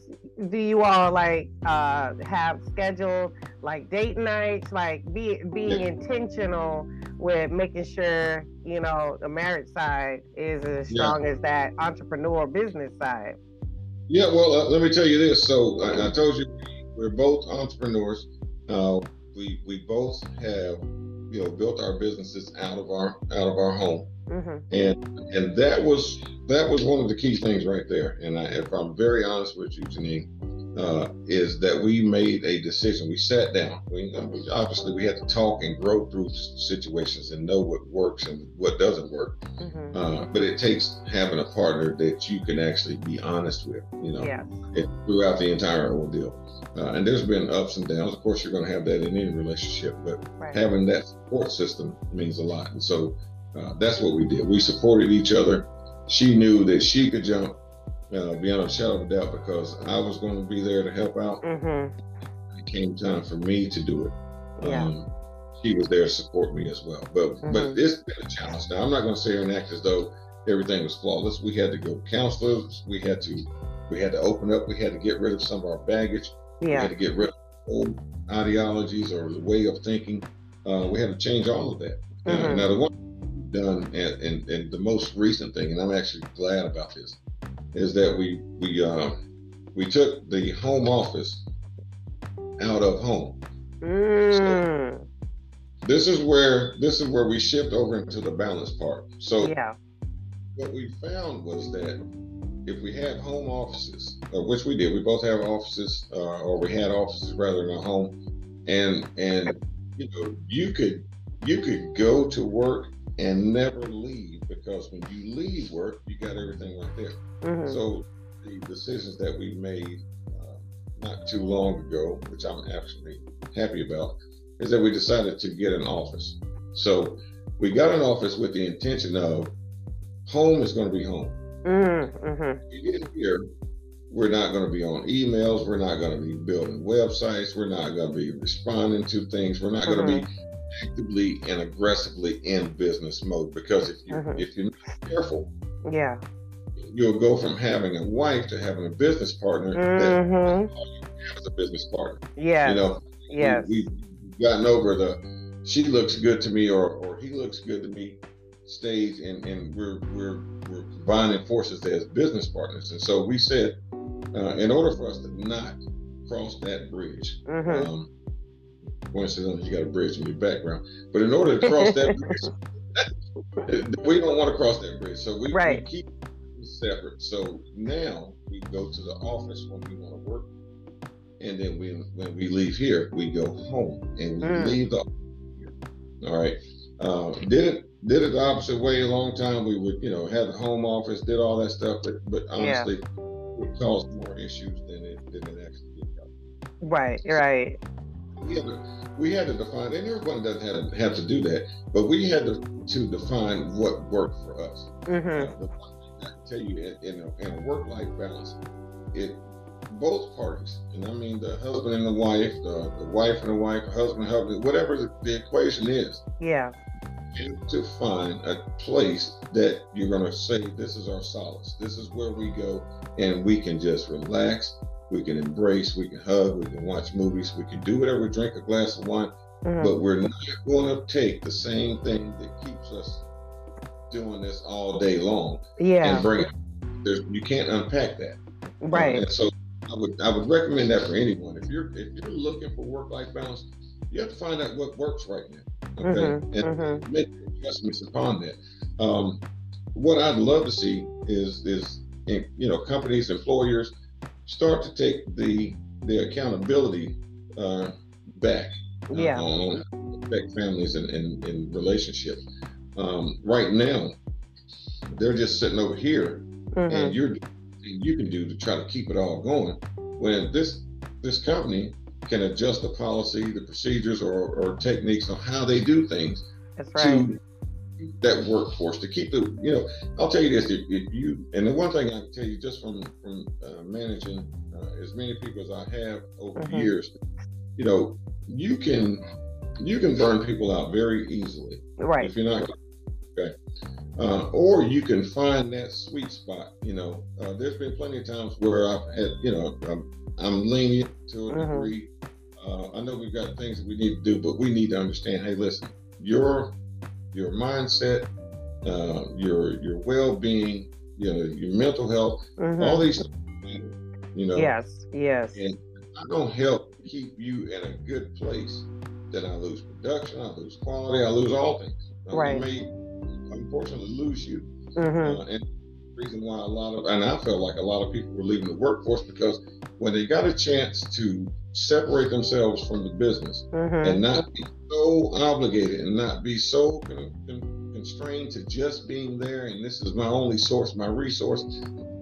do you all like uh, have scheduled like date nights, like be, being yeah. intentional with making sure you know the marriage side is as strong yeah. as that entrepreneur business side? Yeah. Well, uh, let me tell you this. So I, I told you we're both entrepreneurs. Uh, we we both have you know built our businesses out of our out of our home, mm-hmm. and and that was that was one of the key things right there. And I, if I'm very honest with you, Jeanine, uh, is that we made a decision. We sat down. We, obviously we had to talk and grow through situations and know what works and what doesn't work. Mm-hmm. Uh, but it takes having a partner that you can actually be honest with. You know, yeah. throughout the entire ordeal. Uh, and there's been ups and downs. Of course, you're going to have that in any relationship, but right. having that support system means a lot. And so uh, that's what we did. We supported each other. She knew that she could jump uh, beyond a shadow of a doubt because I was going to be there to help out. Mm-hmm. It came time for me to do it. Yeah. Um, she was there to support me as well. But mm-hmm. but it's been a challenge. Now I'm not going to say and act as though everything was flawless. We had to go counselors. We had to we had to open up. We had to get rid of some of our baggage. Yeah. We had to get rid of old ideologies or the way of thinking. Uh, we had to change all of that. Mm-hmm. Now the one done and, and, and the most recent thing, and I'm actually glad about this, is that we we uh, we took the home office out of home. Mm. So this is where this is where we shift over into the balance part. So yeah. what we found was that if we had home offices, uh, which we did, we both have offices, uh, or we had offices rather than a home, and and you know you could you could go to work and never leave because when you leave work, you got everything right there. Mm-hmm. So the decisions that we made uh, not too long ago, which I'm absolutely happy about, is that we decided to get an office. So we got an office with the intention of home is going to be home. Mm-hmm. You get here, we're not going to be on emails. We're not going to be building websites. We're not going to be responding to things. We're not mm-hmm. going to be actively and aggressively in business mode because if you mm-hmm. if you're not careful, yeah, you'll go from having a wife to having a business partner mm-hmm. that as a business partner. Yeah, you know, yeah, we, we've gotten over the she looks good to me or or he looks good to me stage, and and we're we're we're combining forces as business partners, and so we said, uh, in order for us to not cross that bridge. Mm-hmm. Um, coincidentally, you got a bridge in your background. But in order to cross that bridge, we don't want to cross that bridge. So we, right. we keep separate. So now we go to the office when we want to work. And then we, when we leave here, we go home and we mm. leave the all right. Uh, did it did it the opposite way a long time. We would, you know, have a home office, did all that stuff, but but honestly, yeah. it caused more issues than it than it actually did. Right, right we had to, we had to define, and everyone doesn't have to, have to do that, but we had to, to define what worked for us. Mm-hmm. Uh, I can tell you, in, in a, in a work-life balance, it both parties, and I mean the husband and the wife, the, the wife and the wife, the husband and husband, whatever the, the equation is. Yeah. To find a place that you're going to say, this is our solace. This is where we go, and we can just relax we can embrace, we can hug, we can watch movies, we can do whatever, drink a glass of wine, mm-hmm. but we're not going to take the same thing that keeps us doing this all day long yeah. and bring it. There's, you can't unpack that. Right. and so I would I would recommend that for anyone. If you're if you're looking for work life balance, you have to find out what works right now. Okay. Mm-hmm. And mm-hmm. make adjustments upon that. Um, what I'd love to see is is you know companies, employers start to take the the accountability uh, back uh, yeah. on affect families and, and, and relationships. Um, right now, they're just sitting over here, mm-hmm. and you're you can do to try to keep it all going. When this this company can adjust the policy, the procedures, or, or techniques on how they do things That's right. to that workforce to keep the you know i'll tell you this if, if you and the one thing i can tell you just from from uh, managing uh, as many people as i have over mm-hmm. years you know you can you can burn people out very easily. Right. If you're not okay. Uh, or you can find that sweet spot. You know, uh, there's been plenty of times where I've had, you know, I'm, I'm lenient to a mm-hmm. degree. Uh, I know we've got things that we need to do, but we need to understand. Hey, listen, your your mindset, uh, your your well-being, you know, your mental health, mm-hmm. all these things, you know. Yes, yes. And I don't help keep you in a good place, then I lose production, I lose quality, I lose all things. Right. I may unfortunately lose you. Mm-hmm. Uh, and reason why a lot of and I felt like a lot of people were leaving the workforce because when they got a chance to separate themselves from the business mm-hmm. and not be so obligated and not be so con- con- constrained to just being there and this is my only source, my resource.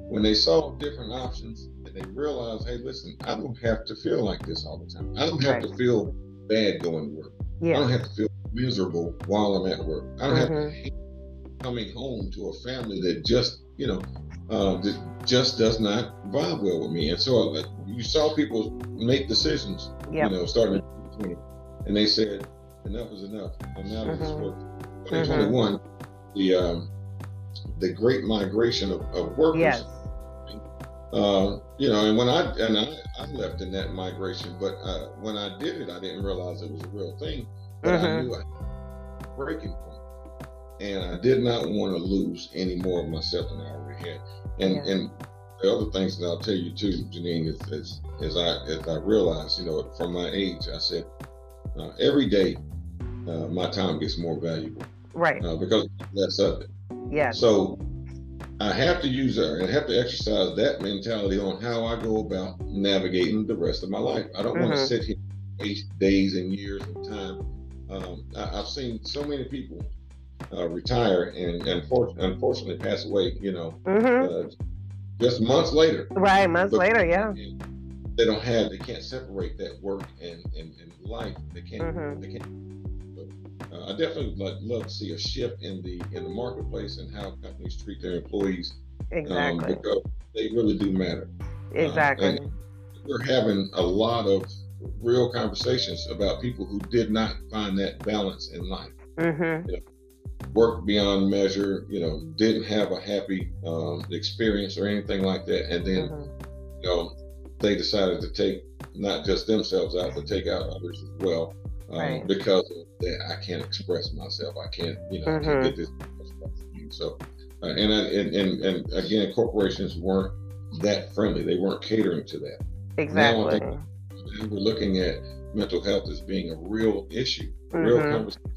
When they saw different options and they realized, hey, listen, I don't have to feel like this all the time. I don't have right. to feel bad going to work. Yeah. I don't have to feel miserable while I'm at work. I don't mm-hmm. have to mm-hmm. coming home to a family that just, you know, uh, that just does not vibe well with me. And so uh, you saw people make decisions, yep. you know, starting in 2020, and they said, enough is enough. I'm out of this mm-hmm. work. 2021, mm-hmm. the um, the great migration of, of workers. Yes. Uh, you know, and when I and I, I left in that migration, but uh, when I did it, I didn't realize it was a real thing. But mm-hmm. I knew I had a breaking point, and I did not want to lose any more of myself than I already had. And yeah. and the other things that I'll tell you too, Jeanine, is, is as I as I realized, you know, from my age, I said uh, every day uh, my time gets more valuable, right? Uh, because less of it. Yeah. So I have to use that and have to exercise that mentality on how I go about navigating the rest of my life. I don't mm-hmm. want to sit here waste days and years of time. Um, I, have seen so many people uh, retire and, and for, unfortunately pass away. You know, mm-hmm. uh, just months later. Right, months but, later, yeah. They don't have, they can't separate that work and, and, and life. They can't, mm-hmm. they can't. uh, I definitely like love to see a shift in the in the marketplace and how companies treat their employees. Um, exactly. Um, because they really do matter. Uh, exactly. We're having a lot of real conversations about people who did not find that balance in life. Mm-hmm. You know, worked beyond measure, you know, didn't have a happy um, experience or anything like that. And then, mm-hmm. you know, they decided to take not just themselves out, but take out others as well. Um, right. Because that, I can't express myself. I can't, you know, mm-hmm. can't get this. So, uh, and, I, and, and and again, corporations weren't that friendly. They weren't catering to that. Exactly. Now, we're looking at mental health as being a real issue, a real mm-hmm. conversation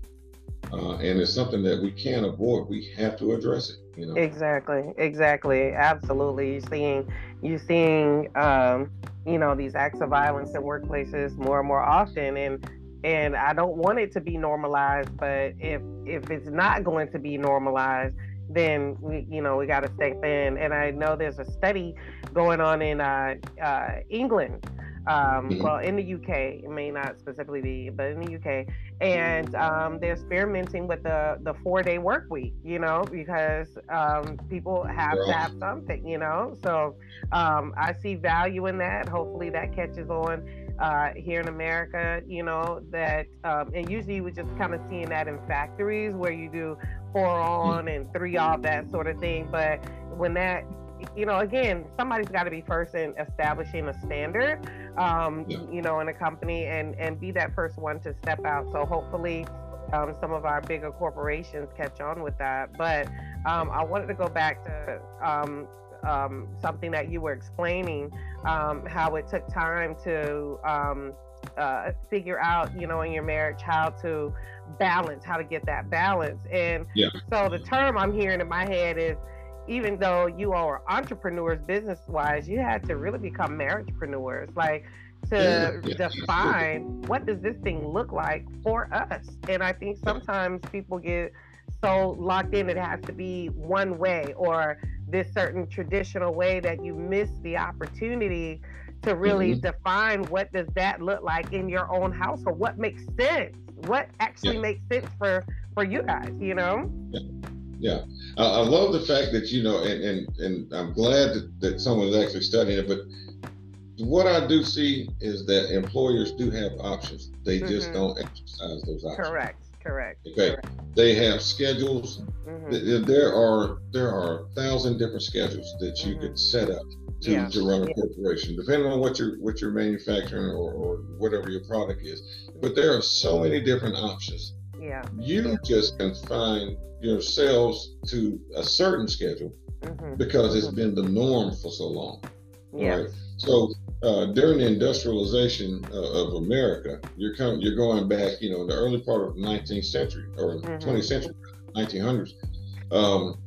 uh, and it's something that we can't avoid. We have to address it. You know. Exactly. Exactly. Absolutely. You're seeing you're seeing um, you know these acts of violence in workplaces more and more often, and and I don't want it to be normalized. But if if it's not going to be normalized, then we you know we got to step in. And I know there's a study going on in uh, uh, England um, mm-hmm. well, in the UK, it may not specifically be, but in the UK, and um, they're experimenting with the the four day work week. You know, because um, people have to have something. You know, so um, I see value in that. Hopefully, that catches on. Uh, here in America, you know, that, um, and usually you would just kind of seeing that in factories where you do four mm-hmm. on and three off, that sort of thing. But when that you know, again, somebody's got to be first in establishing a standard, um, yeah. you know, in a company and and be that first one to step out. So hopefully, um, some of our bigger corporations catch on with that. But um, I wanted to go back to um, um, something that you were explaining, um, how it took time to uh, figure out, you know, in your marriage how to balance, how to get that balance. And yeah. so the term I'm hearing in my head is even though you all are entrepreneurs business wise, you had to really become marriagepreneurs, like to yeah, yeah, define what does this thing look like for us. And I think sometimes people get so locked in it has to be one way or this certain traditional way that you miss the opportunity to really mm-hmm. define what does that look like in your own household what makes sense what actually yeah. makes sense for for you guys you know yeah, I, I, love the fact that you know, and and, and I'm glad that, that someone's actually studying it. But what I do see is that employers do have options. They mm-hmm. just don't exercise those options. Correct. Correct. Okay. Correct. They have schedules. Mm-hmm. There are there are a thousand different schedules that you mm-hmm. could set up to, yeah. to run a yeah. corporation, depending on what you're what you're manufacturing or, or whatever your product is. But there are so many different options. Yeah. You yeah. just confine yourselves to a certain schedule mm-hmm. because it's mm-hmm. been the norm for so long. Yeah. Right? So uh, during the industrialization uh, of America, you're coming, you're going back, you know, in the early part of the 19th century or mm-hmm. 20th century, 1900s, um,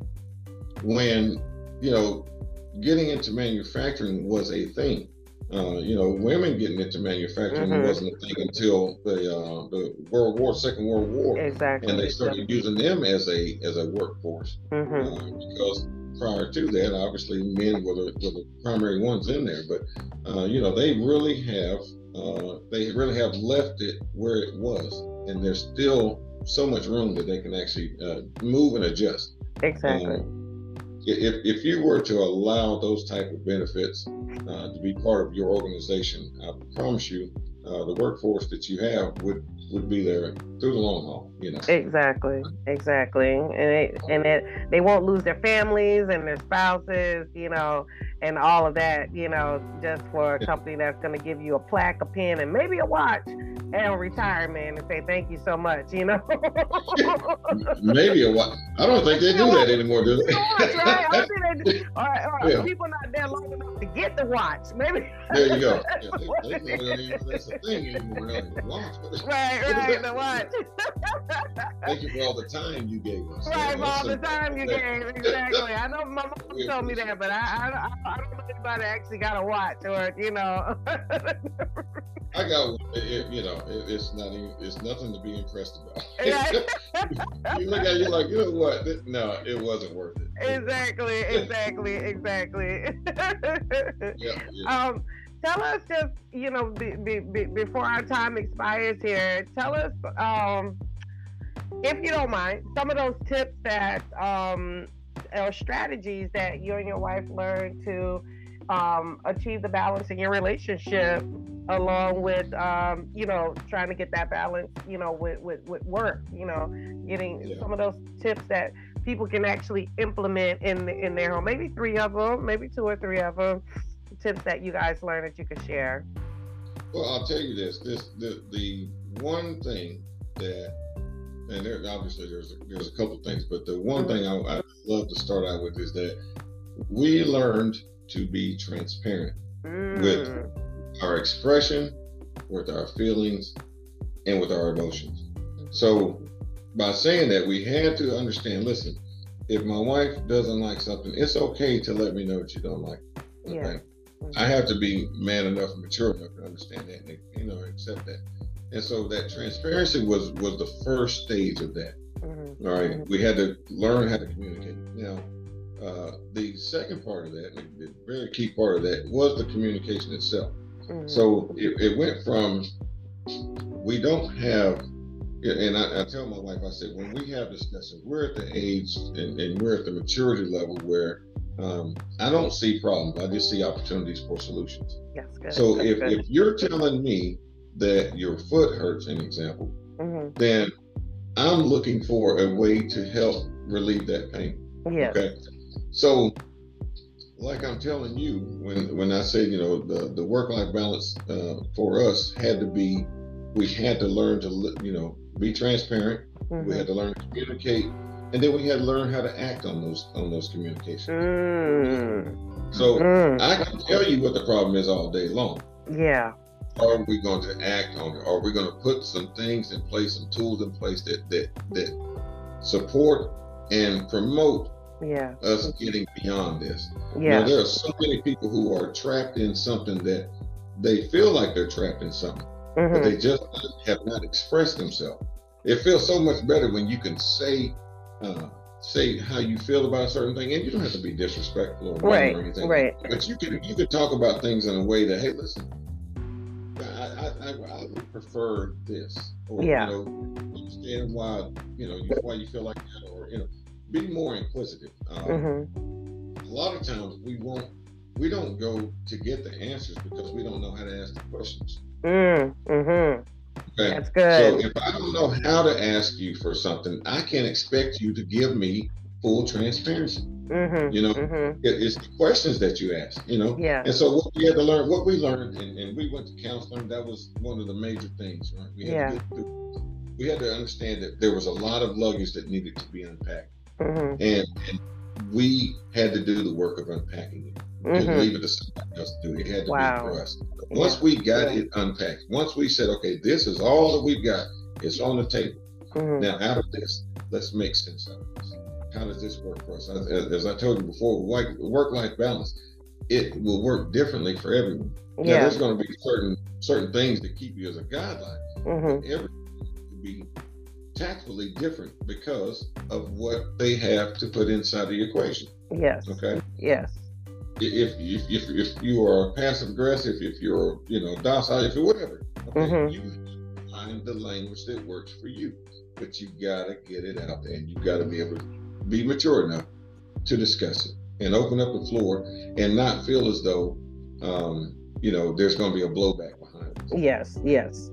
when you know getting into manufacturing was a thing. Uh, you know, women getting into manufacturing mm-hmm. wasn't a thing until the uh, the World War, Second World War, exactly, and they started using them as a as a workforce mm-hmm. uh, because prior to that, obviously men were the, were the primary ones in there, but uh, you know they really have uh, they really have left it where it was, and there's still so much room that they can actually uh, move and adjust. Exactly. Um, if, if you were to allow those type of benefits uh, to be part of your organization, I promise you, uh, the workforce that you have would would be there through the long haul. You know. Exactly. Exactly. And it, and it, they won't lose their families and their spouses. You know, and all of that. You know, just for a company that's going to give you a plaque, a pen, and maybe a watch and retirement and say thank you so much. You know. maybe a watch. I don't think they do that anymore, do they? right. I think they do. Or, or yeah. people not there long enough to get the watch. Maybe. There you go. Yeah, they, they, they, that's the thing anymore. Watch. Right right, the what? Thank you for all the time you gave us. Right, for all the time you gave. Exactly. I know my mom told me that, but I, I, I don't know if anybody actually got a watch or you know. I got it, you know, it, it's not even, it's nothing to be impressed about. you look at you like, you know what? No, it wasn't worth it. Exactly, exactly, exactly. yeah, yeah. Um, tell us just you know be, be, be, before our time expires here tell us um, if you don't mind some of those tips that um, or strategies that you and your wife learned to um, achieve the balance in your relationship along with um, you know trying to get that balance you know with, with, with work you know getting yeah. some of those tips that people can actually implement in in their home maybe three of them maybe two or three of them tips that you guys learned that you could share? Well, I'll tell you this: this the the one thing that, and there obviously there's a, there's a couple things, but the one thing I, I love to start out with is that we learned to be transparent mm. with our expression, with our feelings, and with our emotions. So by saying that, we had to understand. Listen, if my wife doesn't like something, it's okay to let me know what you don't like. Okay? Yeah. I have to be man enough and mature enough to understand that and you know accept that. And so that transparency was was the first stage of that. Mm-hmm. All right? mm-hmm. we had to learn how to communicate. Now, uh, the second part of that, the very key part of that, was the communication itself. Mm-hmm. So it, it, went from we don't have, and I, I, tell my wife, I said, when we have discussions, we're at the age and, and we're at the maturity level where um, I don't see problems. I just see opportunities for solutions. Yes, good. So That's if, good. if you're telling me that your foot hurts, an example, mm-hmm. then I'm looking for a way to help relieve that pain. Yeah. Okay. So, like I'm telling you, when when I say you know the the work life balance uh, for us had to be, we had to learn to you know be transparent. Mm-hmm. We had to learn to communicate and then we had to learn how to act on those on those communications. Mm. So mm. I can tell you what the problem is all day long. Yeah. Are we going to act on it? Are we going to put some things in place, some tools in place that that that support and promote yeah. us getting beyond this? Yeah. Now, there are so many people who are trapped in something that they feel like they're trapped in something, mm-hmm. but they just have not expressed themselves. It feels so much better when you can say uh, say how you feel about a certain thing, and you don't have to be disrespectful or, right, or anything. Right. But you can you can talk about things in a way that, hey, listen, I I, I, I prefer this, or yeah. you know, understand why you know why you feel like that, or you know, be more inquisitive. Um, mm-hmm. A lot of times we won't we don't go to get the answers because we don't know how to ask the questions. Mm, mm-hmm. Okay. That's good. So if I don't know how to ask you for something, I can't expect you to give me full transparency. Mm-hmm. You know, Mm-hmm. It's the questions that you ask. You know, Yeah. and so what we had to learn, what we learned, and, and we went to counseling. That was one of the major things, right? We had Yeah. to we had to understand that there was a lot of luggage that needed to be unpacked, Mm-hmm. and, and we had to do the work of unpacking it. Mm-hmm. leave it to somebody else to do. It had to Wow. be for us. Once we got Yeah. it unpacked, once we said, okay, this is all that we've got, it's on the table. Mm-hmm. Now, out of this, let's make sense of this. How does this work for us? As, as I told you before, work life balance, it will work differently for everyone. Now, Yeah. there's going to be certain certain things that keep you as a guideline. Mm-hmm. Be tactfully different because of what they have to put inside the equation. Yes. Okay. Yes. If if if, if you are passive aggressive, if you're you know docile, if you're whatever, okay, Mhm. you find the language that works for you. But you gotta get it out there, and you gotta be able to be mature enough to discuss it and open up the floor and not feel as though um, you know there's going to be a blowback behind it. Yes. Yes.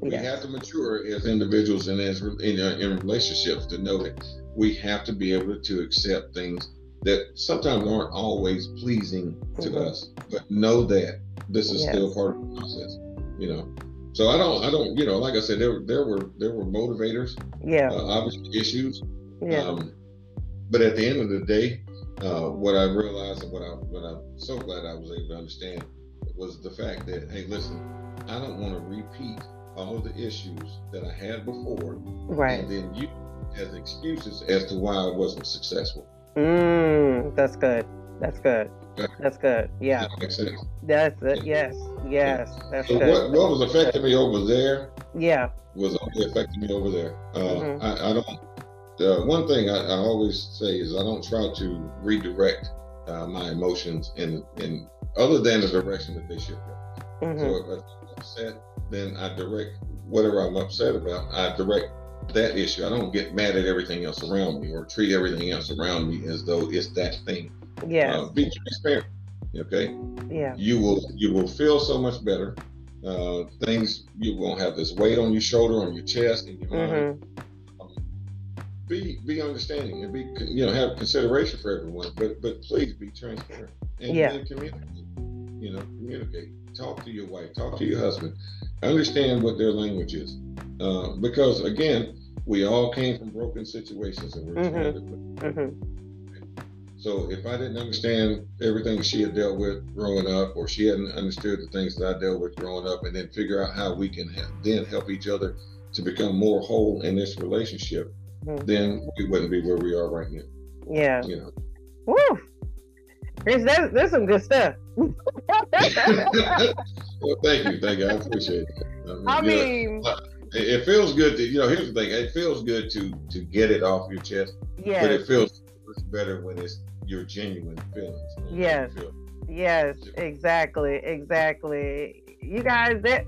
We Yes. have to mature as individuals and as in, uh, in relationships to know that we have to be able to accept things that sometimes aren't always pleasing to Mhm. us, but know that this is still part of the process. You know, so I don't, I don't, you know, like I said, there, there were there were motivators, Yeah. uh, obviously issues, Yeah. um, but at the end of the day, uh, what I realized and what I what I'm so glad I was able to understand was the fact that hey, listen, I don't want to repeat all of the issues that I had before, Right. and then you as excuses as to why I wasn't successful. Mm, that's good. That's good. That's good. Yeah. That makes sense. That's it. Yes. Yes. That's So good. what what was affecting me over there Yeah. was only affecting me over there. Uh, Mhm. I, I don't. Uh, one thing I, I always say is I don't try to redirect uh, my emotions in in other than the direction that they should go. hmm So if I'm upset, then I direct whatever I'm upset about. I direct that issue. I don't get mad at everything else around me or treat everything else around me as though it's that thing. Yeah. Uh, be transparent. Okay, yeah. you will you will feel so much better. Uh, things you won't have this weight on your shoulder, on your chest, and your mind. Be be understanding and be you know have consideration for everyone, but but please be transparent and, Yeah. and communicate. You know, communicate. Talk to your wife. Talk to your husband. Understand what their language is, uh, because again, we all came from broken situations, and we're Mhm. trying to. hmm So if I didn't understand everything she had dealt with growing up, or she hadn't understood the things that I dealt with growing up, and then figure out how we can ha- then help each other to become more whole in this relationship, Mhm. then we wouldn't be where we are right now. Yeah. You know. Woo. There's, there's, there's some good stuff. well, thank you, thank you. I appreciate it. I you know, mean, it, it feels good to you know. Here's the thing: it feels good to to get it off your chest, but yes, it feels better when it's your genuine feelings. you know, Yes. feel. yes, exactly, exactly. You guys, that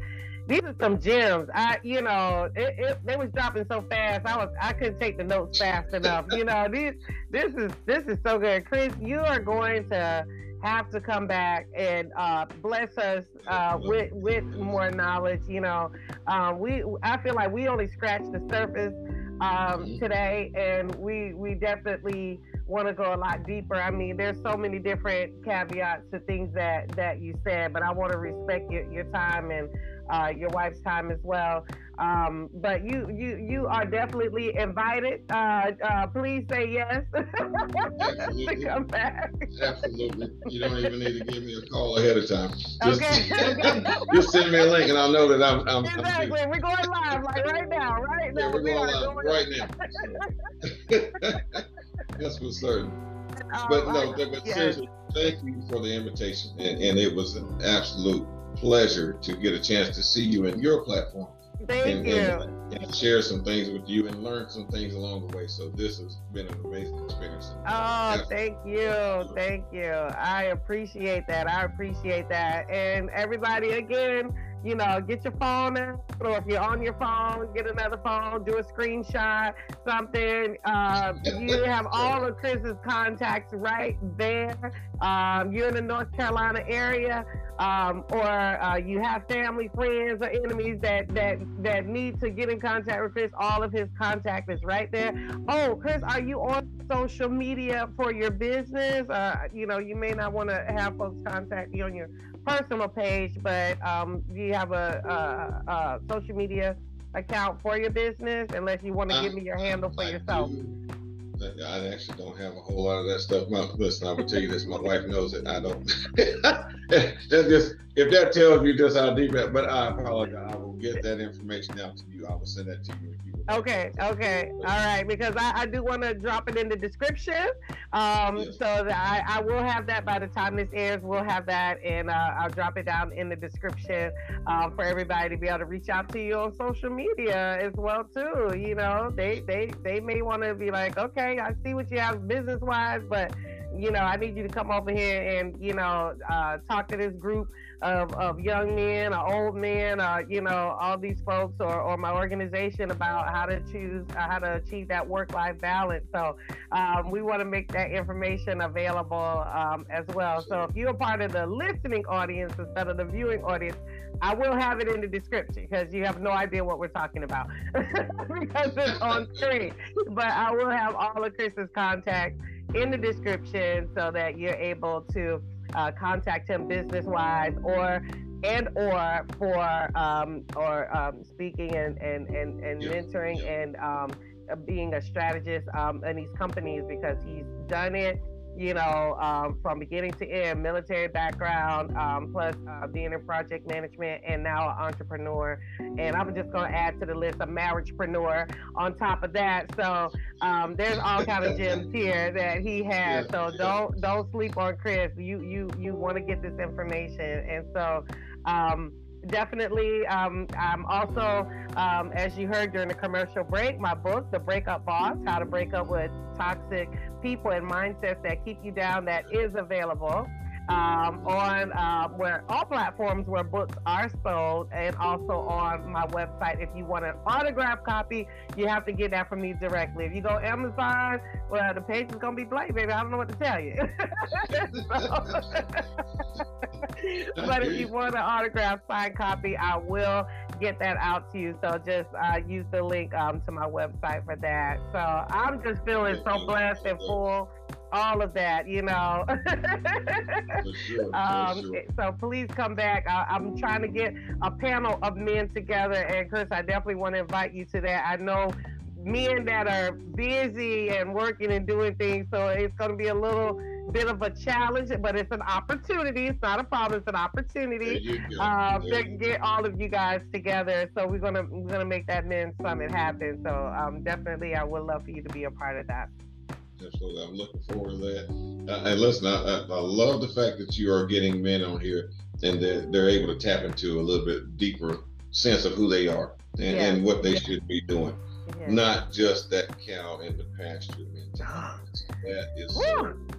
these are some gems. I, you know, it, it they was dropping so fast. I was, I couldn't take the notes fast enough. You know, these, this is this is so good, Chris. You are going to have to come back and uh, bless us uh, with with more knowledge. You know, uh, we I feel like we only scratched the surface um, Mhm. today, and we we definitely want to go a lot deeper. I mean, there's so many different caveats to things that that you said, but I want to respect your, your time and uh, your wife's time as well. Um, but you you you are definitely invited. Uh, uh, please say yes to Absolutely. come back. Absolutely. You don't even need to give me a call ahead of time. Just, Okay. just send me a link and I'll know that I'm. I'm, I'm Exactly. We're going live like right now, right Yeah, now. we're we going live right now. That's for certain. Um, But no, but, but yes. seriously, thank you for the invitation, and, and it was an absolute pleasure to get a chance to see you in your platform Thank and, you. and, and share some things with you and learn some things along the way. So this has been an amazing experience. Oh, Absolutely. thank you. Thank you. I appreciate that. I appreciate that. And everybody, again, you know, get your phone out, or if you're on your phone, get another phone, do a screenshot, something. Uh, you have all of Chris's contacts right there. Um, you're in the North Carolina area, um, or uh, you have family, friends, or enemies that that that need to get in contact with Chris. All of his contact is right there. Oh, Chris, are you on social media for your business? Uh, you know, you may not want to have folks contact you on your personal page, but um, do you have a, a, a, social media account for your business? Unless you want to give me your handle for I yourself. Do. I actually don't have a whole lot of that stuff. My, listen, I will tell you this. My wife knows it. I don't. That's just if that tells you just how deep it. But I apologize. I will get that information out to you. I will send that to you Okay, okay, all right. Because I, I do want to drop it in the description, um, yes. so that I, I will have that by the time this airs. We'll have that, and uh, I'll drop it down in the description um, for everybody to be able to reach out to you on social media as well too. You know, they they they may want to be like, okay, I see what you have business wise, but you know, I need you to come over here and, you know, uh, talk to this group of, of young men or old men, or, you know, all these folks or, or my organization about how to choose, uh, how to achieve that work life balance. So um, we want to make that information available um, as well. So if you're part of the listening audience instead of the viewing audience, I will have it in the description because you have no idea what we're talking about because it's on screen. But I will have all of Chris's contacts in the description so that you're able to uh, contact him business wise or and or for um, or um, speaking and and and, and yeah. mentoring yeah. and um, being a strategist um, in these companies because he's done it you know, um, from beginning to end, military background, um, plus uh, being in project management, and now an entrepreneur. And I'm just going to add to the list a marriagepreneur on top of that. So um, there's all kind of gems here that he has. So don't don't sleep on Chris. You you you want to get this information, and so. Um, definitely. Um, I'm also, um, as you heard during the commercial break, my book, The Breakup Boss How to Break Up with Toxic People and Mindsets That Keep You Down, that is available um, on uh, where all platforms where books are sold and also on my website. If you want an autograph copy, you have to get that from me directly. If you go Amazon, well, the page is going to be blank, baby. I don't know what to tell you. but if you want an autograph signed copy, I will get that out to you. So just uh, use the link um, to my website for that. So I'm just feeling so blessed and full all of that, you know. sure, um, sure. So please come back. I, am trying to get a panel of men together, and Chris, I definitely want to invite you to that. I know men that are busy and working and doing things, so it's going to be a little bit of a challenge, but it's an opportunity. It's not a problem. It's an opportunity um, to get all of you guys together. So we're gonna we're gonna make that men summit happen. So um, definitely, I would love for you to be a part of that. Absolutely. I'm looking forward to that. Uh, and listen, I, I, I, love the fact that you are getting men on here and they're, they're able to tap into a little bit deeper sense of who they are and, yeah. and what they yeah. should be doing. Yeah. Not just that cow in the pasture mentality. that is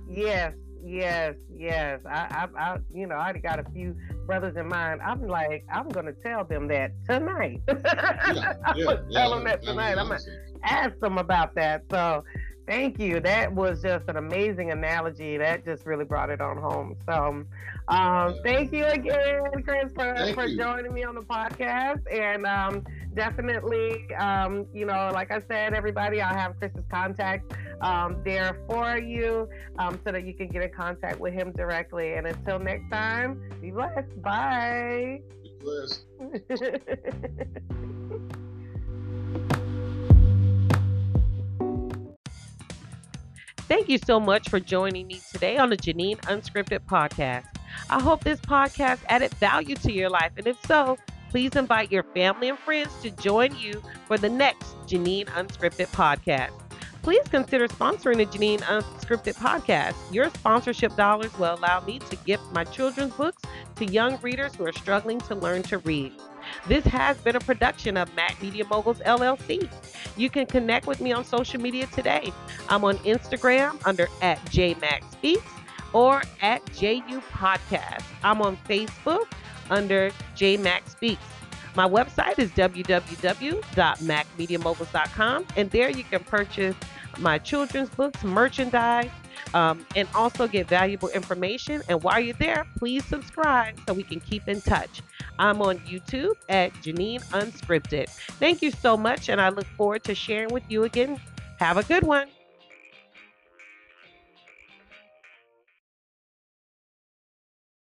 yes, yes, yes. I, I, I, you know, I got a few brothers in mind. I'm like, I'm gonna tell them that tonight. yeah, yeah, tell them that tonight. I'm gonna ask them about that. So, Thank you. That was just an amazing analogy. That just really brought it on home. So, um, thank you again, Chris, for, for joining me on the podcast. And um, definitely, um, you know, like I said, everybody, I'll have Chris's contact um, there for you um, so that you can get in contact with him directly. And until next time, be blessed. Bye. Be blessed. Thank you so much for joining me today on the Jeanine Unscripted podcast. I hope this podcast added value to your life, and if so, please invite your family and friends to join you for the next Jeanine Unscripted podcast. Please consider sponsoring the Jeanine Unscripted podcast. Your sponsorship dollars will allow me to gift my children's books to young readers who are struggling to learn to read. This has been a production of Mack Media Moguls LLC. You can connect with me on social media today. I'm on Instagram under at JMaxSpeaks or at JU Podcast. I'm on Facebook under JMac Speaks. My website is www.mackmediamoguls.com, and there you can purchase my children's books, merchandise, um, and also get valuable information. And while you're there, please subscribe so we can keep in touch. I'm on YouTube at Jeanine Unscripted. Thank you so much, and I look forward to sharing with you again. Have a good one.